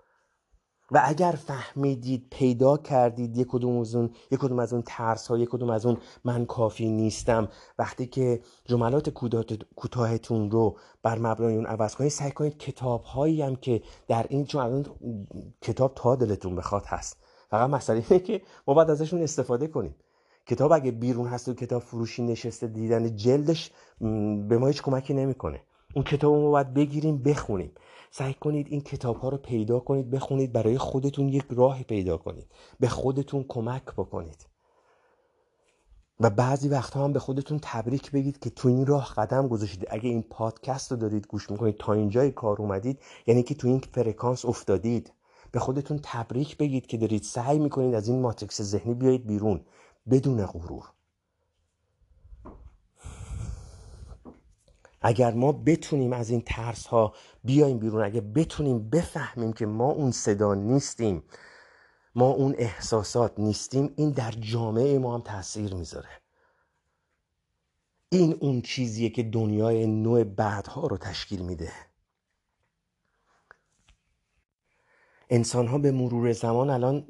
و اگر فهمیدید پیدا کردید یک کدوم از اون یک کدوم از اون ترس ها یک کدوم از اون من کافی نیستم. وقتی که جملات کوتاهتون رو بر مبنای اون عوض کنید سعی کنید کتاب هایی هم که در این چون کتاب تا دلتون بخواد هست. فقط مسئله اینه که ما باید ازشون استفاده کنیم. کتاب اگه بیرون هست و کتاب فروشی نشسته دیدن جلدش به ما هیچ کمکی نمی‌کنه. اون کتاب رو باید بگیریم بخونیم. سعی کنید این کتاب ها رو پیدا کنید بخونید برای خودتون یک راه پیدا کنید. به خودتون کمک بکنید. و بعضی وقتها هم به خودتون تبریک بگید که تو این راه قدم گذاشتید. اگه این پادکست رو دارید گوش می‌کنید تا اینجای کار اومدید یعنی که تو این فرکانس افتادید. به خودتون تبریک بگید که دارید سعی می‌کنید از این ماتریکس ذهنی بیایید بیرون بدون غرور. اگر ما بتونیم از این ترس ها بیایم بیرون اگر بتونیم بفهمیم که ما اون صدا نیستیم ما اون احساسات نیستیم این در جامعه ما هم تاثیر می‌ذاره. این اون چیزیه که دنیای نوع بعدها رو تشکیل میده. انسان ها به مرور زمان الان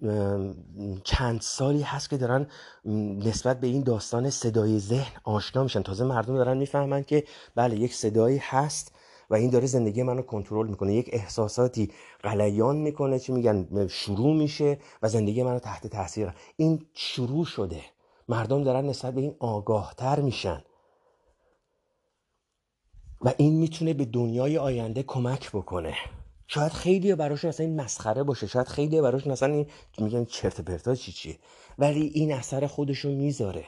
چند سالی هست که دارن نسبت به این داستان صدای ذهن آشنا میشن. تازه مردم دارن می‌فهمن که بله یک صدایی هست و این داره زندگی منو کنترل می‌کنه. یک احساساتی غلیان می‌کنه چی میگن شروع میشه و زندگی منو تحت تاثیر این شروع شده. مردم دارن نسبت به این آگاهتر میشن. و این می‌تونه به دنیای آینده کمک بکنه. شاید خیلی براشون اصلا این مسخره باشه. شاید خیلی براشون اصلا این میگن چرت پرتا چی چیه؟ ولی این اثر خودشون می‌ذاره.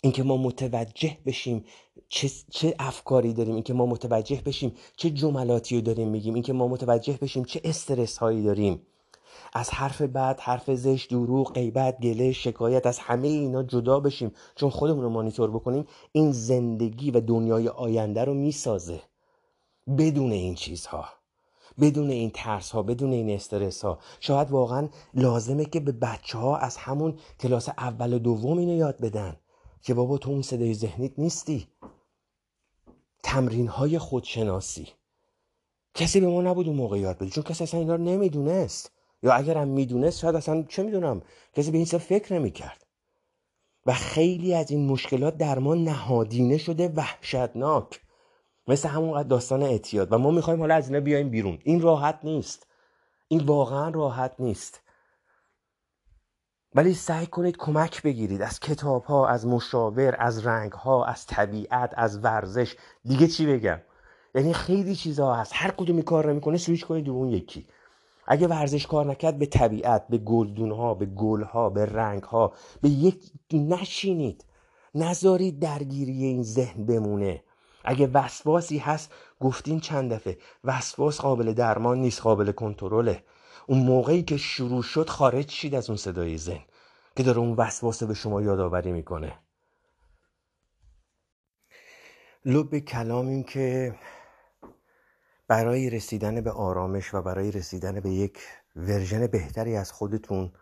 اینکه ما متوجه بشیم چه, چه افکاری داریم اینکه ما متوجه بشیم چه جملاتی رو داریم میگیم اینکه ما متوجه بشیم چه استرس هایی داریم. از حرف بعد حرف زشت دروغ غیبت گله شکایت از همه اینا جدا بشیم. چون خودمون رو مانیتور بکنیم این زندگی و دنیای آینده رو می‌سازه. بدون این چیزها. بدون این ترس ها بدون این استرس ها شاید واقعا لازمه که به بچه ها از همون کلاس اول و دوم اینو یاد بدن که بابا تو اون صدای ذهنیت نیستی. تمرین های خودشناسی. کسی به ما نبود اون موقع یاد بده چون کسی اصلا اینا رو نمی‌دونست. یا اگرم می‌دونست شاید اصلا چه می‌دونم کسی به این فکر نمی‌کرد. و خیلی از این مشکلات در ما نهادینه شده وحشتناک. مثل همون داستان اعتیاد. و ما می‌خوایم حالا از اینا بیایم بیرون. این راحت نیست. این واقعا راحت نیست. ولی سعی کنید کمک بگیرید از کتاب ها از مشاور از رنگ ها از طبیعت از ورزش. دیگه چی بگم؟ یعنی خیلی چیزها هست. هر کدومی کار نمی‌کنه سویچ کنید اون یکی. اگه ورزش کار نکرد به طبیعت به گلدون ها به گل ها به رنگ ها به یک نشینید. نذارید درگیری این ذهن بمونه. اگه وسواسی هست گفتین چند دفعه. وسواس قابل درمان نیست قابل کنترله. اون موقعی که شروع شد خارج شید از اون صدای ذهن که داره اون وسواسه به شما یادآوری می‌کنه. لب کلام این که برای رسیدن به آرامش و برای رسیدن به یک ورژن بهتری از خودتون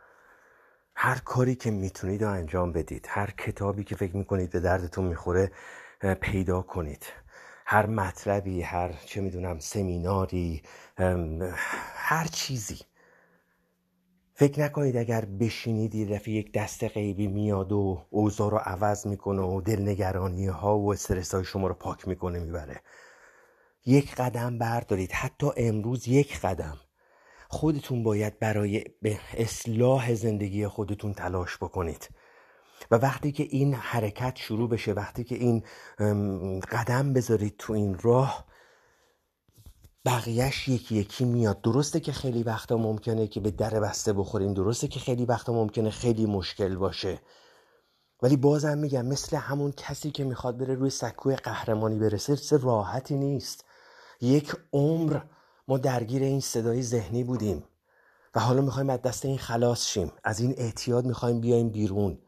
هر کاری که می‌تونید انجام بدید. هر کتابی که فکر می‌کنید به دردتون می‌خوره پیدا کنید. هر مطلبی هر چه می‌دونم سمیناری هر چیزی. فکر نکنید اگر بشینید یه دفعه یک دست غیبی میاد و اوضاع رو عوض می‌کنه و دلنگرانی ها و استرس های شما رو پاک می‌کنه می‌بره. یک قدم بردارید. حتی امروز یک قدم. خودتون باید برای به اصلاح زندگی خودتون تلاش بکنید. و وقتی که این حرکت شروع بشه وقتی که این قدم بذارید تو این راه بقیهش یکی یکی میاد. درسته که خیلی وقتا ممکنه که به در بسته بخورین درسته که خیلی وقتا ممکنه خیلی مشکل باشه. ولی بازم میگم مثل همون کسی که می‌خواد بره روی سکوی قهرمانی برسه چه راحتی نیست. یک عمر ما درگیر این صدای ذهنی بودیم و حالا می‌خوایم از دست این خلاص شیم. از این اعتیاد می‌خوایم بیایم بیرون.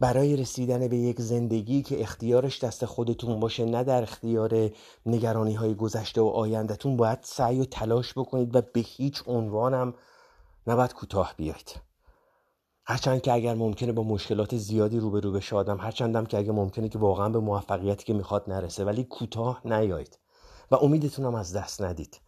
برای رسیدن به یک زندگی که اختیارش دست خودتون باشه نه در اختیار نگرانی های گذشته و آیندهتون باید سعی و تلاش بکنید و به هیچ عنوانم نباید کوتاه بیاید. هرچند که اگر ممکنه با مشکلات زیادی روبرو بشه آدم هرچندم که اگر ممکنه که واقعا به موفقیتی که می‌خواد نرسه ولی کوتاه نیاید و امیدتون از دست ندید.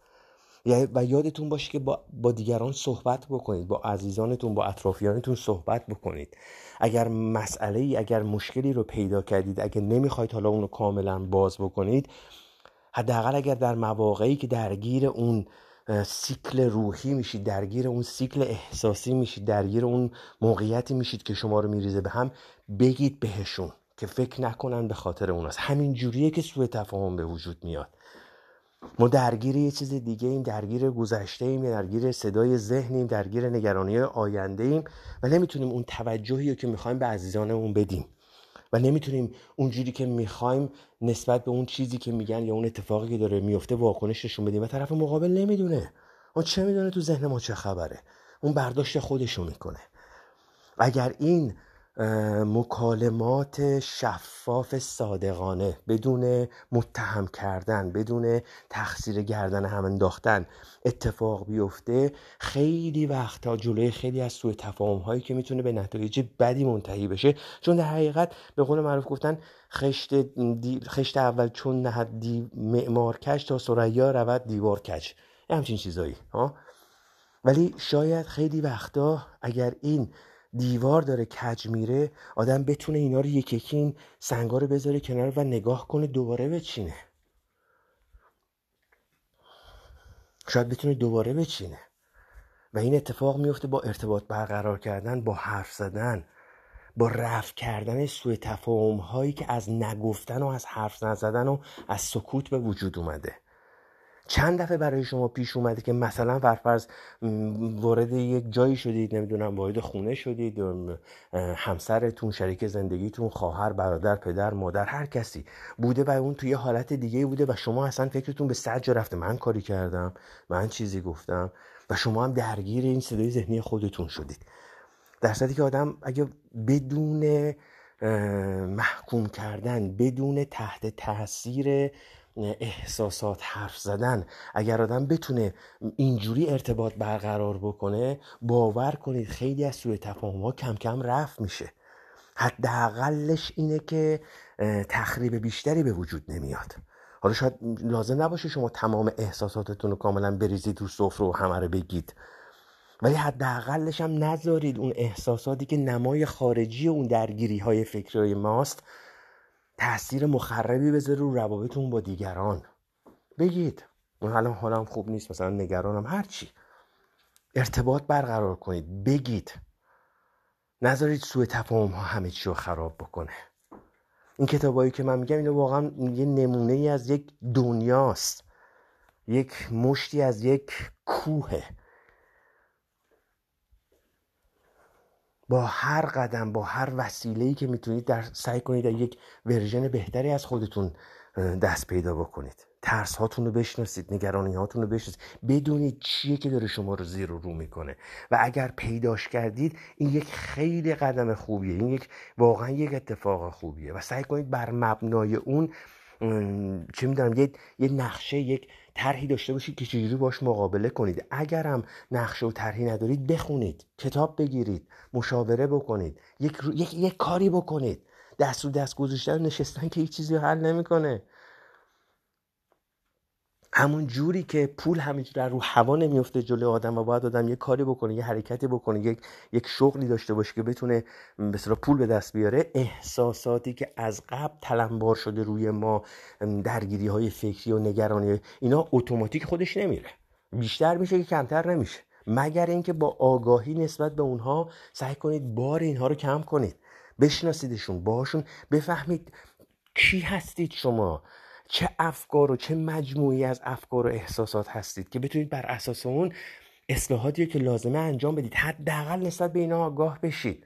و یادتون باشه که با, با دیگران صحبت بکنید با عزیزانتون با اطرافیانتون صحبت بکنید. اگر مسئله ای اگر مشکلی رو پیدا کردید اگر نمی‌خواید حالا اون رو کاملا باز بکنید حداقل اگر در مواقعی که درگیر اون سیکل روحی میشید درگیر اون سیکل احساسی میشید درگیر اون موقعیتی میشید که شما رو میریزه به هم بگید بهشون که فکر نکنن به خاطر اون است همین جوریه که سوء تفاهم به وجود میاد. ما درگیر یه چیز دیگه ایم درگیر گذشته ایم درگیر صدای ذهنیم درگیر نگرانی آینده ایم و نمی‌تونیم اون توجهی رو که می‌خوایم به عزیزانمون بدیم و نمی‌تونیم اونجوری که می‌خوایم نسبت به اون چیزی که میگن یا اون اتفاقی که داره میفته واکنش نشون بدیم و طرف مقابل نمی‌دونه. اون چه می‌دونه تو ذهن ما چه خبره؟ اون برداشت خودشو می‌کنه. اگر این مکالمات شفاف صادقانه بدون متهم کردن بدون تقصیر گردن هم انداختن اتفاق بیفته. خیلی وقتا جلوی خیلی از سوء تفاهم هایی که می‌تونه به نتایج بدی منتهی بشه. چون در حقیقت به قول معروف گفتن خشت, خشت اول چون نهد دی معمار کش تا سریا رود دیوار کش همچین چیزایی ها؟ ولی شاید خیلی وقتا اگر این دیوار داره کج میره آدم بتونه اینا رو یک یکی این سنگا رو بذاره کنار و نگاه کنه دوباره بچینه. شاید بتونه دوباره بچینه. و این اتفاق میفته با ارتباط برقرار کردن با حرف زدن با رفع کردن سوء تفاهم هایی که از نگفتن و از حرف نزدن و از سکوت به وجود اومده. چند دفعه برای شما پیش اومده که مثلا فرفرض وارد یک جایی شدید نمی‌دونم وارد خونه شدید همسرتون شریک زندگیتون خواهر برادر پدر مادر هر کسی بوده و اون توی حالت دیگه بوده و شما اصلا فکرتون به سجا رفته. من کاری کردم من چیزی گفتم و شما هم درگیر این صدای ذهنی خودتون شدید. در صورتی که آدم اگه بدون محکوم کردن بدون تحت تاثیر احساسات حرف زدن. اگر آدم بتونه اینجوری ارتباط برقرار بکنه باور کنید خیلی از سوی تفاهم ها کم کم رفت میشه. حداقلش اینه که تخریب بیشتری به وجود نمیاد. حالا شاید لازم نباشه شما تمام احساساتتون رو کاملا بریزید رو سفره و همه رو بگید. ولی حداقلش هم نذارید اون احساساتی که نمای خارجی اون درگیری های فکری ماست تاثیر مخربی بذاره رو روابطتون با دیگران. بگید من الان حالم خوب نیست مثلا نگرانم هرچی ارتباط برقرار کنید. بگید. نذارید سوء تفاهم ها همه چی رو خراب بکنه. این کتابایی که من میگم اینو واقعا یه نمونه ای از یک دنیاست. یک مشتی از یک کوهه. با هر قدم با هر وسیله‌ای که می‌تونید در سعی کنید در یک ورژن بهتری از خودتون دست پیدا بکنید. ترس هاتون رو بشناسید نگرانی هاتون رو بشناسید. بدونید چیه که داره شما رو زیر و رو می‌کنه. و اگر پیداش کردید این یک خیلی قدم خوبیه. این یک واقعا یک اتفاق خوبیه. و سعی کنید بر مبنای اون چه می‌دونم یه, یه نقشه یک طرحی داشته باشید که چجوری باش مقابله کنید. اگرم نقشه و طرحی ندارید بخونید کتاب بگیرید مشاوره بکنید یک, یک،, یک کاری بکنید. دست رو دست گذاشتن نشستن که هیچ چیزی حل نمی‌کنه. همون جوری که پول همینجور رو هوا نمیفته جلوی آدم و باید آدم یه کاری بکنه یه حرکتی بکنه یک یک شغلی داشته باشه که بتونه به پول به دست بیاره احساساتی که از قبل تلمبار شده روی ما درگیری های فکری و نگرانی اینا اتوماتیک خودش نمیره. بیشتر میشه که کمتر نمیشه. مگر اینکه با آگاهی نسبت به اونها سعی کنید بار اینها رو کم کنید. بشناسیدشون باشون بفهمید کی هستید شما. چه افکار و چه مجموعی از افکار و احساسات هستید که بتونید بر اساس اون اصلاحاتی که لازمه انجام بدید حداقل نسبت به اینا آگاه بشید.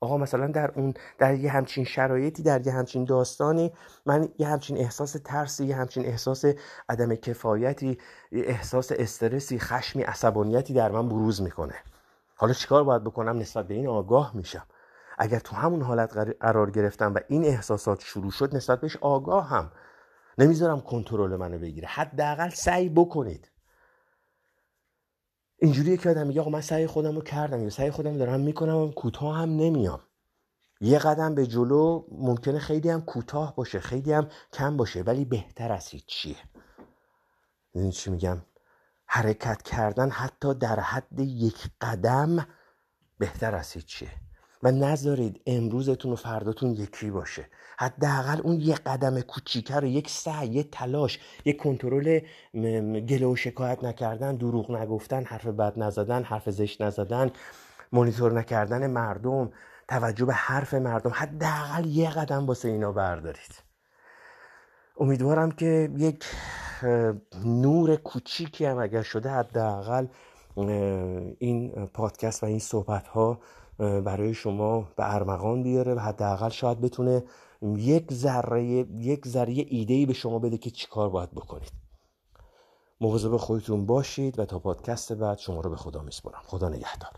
آقا مثلا در اون در یه همچین شرایطی در یه همچین داستانی من یه همچین احساس ترسی یه همچین احساس عدم کفایتی احساس استرسی خشمی عصبانیتی در من بروز می‌کنه. حالا چیکار باید بکنم نسبت به این آگاه میشم؟ اگر تو همون حالت قرار گرفتم و این احساسات شروع شد نسبت بهش آگاه هم نمی‌ذارم کنترل منو بگیره. حداقل سعی بکنید. اینجوریه که آدم میگه آقا من سعی خودم رو کردم یا سعی خودم دارم می‌کنم و کوتاه هم نمیام. یه قدم به جلو ممکنه خیلی هم کوتاه باشه خیلی هم کم باشه ولی بهتر از هیچ چیه. این چی میگم؟ حرکت کردن حتی در حد یک قدم بهتر از هیچ چیه. و نذارید امروزتون و فرداتون یکی باشه. حداقل اون یه قدم کوچیکه رو یک سعی یه تلاش یک کنترل گله و شکایت نکردن دروغ نگفتن حرف بد نزدن حرف زشت نزدن مانیتور نکردن مردم توجه به حرف مردم حداقل یه قدم واسه اینا بردارید. امیدوارم که یک نور کوچیکی هم اگر شده حداقل این پادکست و این صحبت ها برای شما به ارمغان بیاره و حداقل شاید بتونه یک ذره یک ذره ایده ای به شما بده که چیکار باید بکنید. مواظب خودتون باشید و تا پادکست بعد شما رو به خدا میسپارم. خدا نگهدار.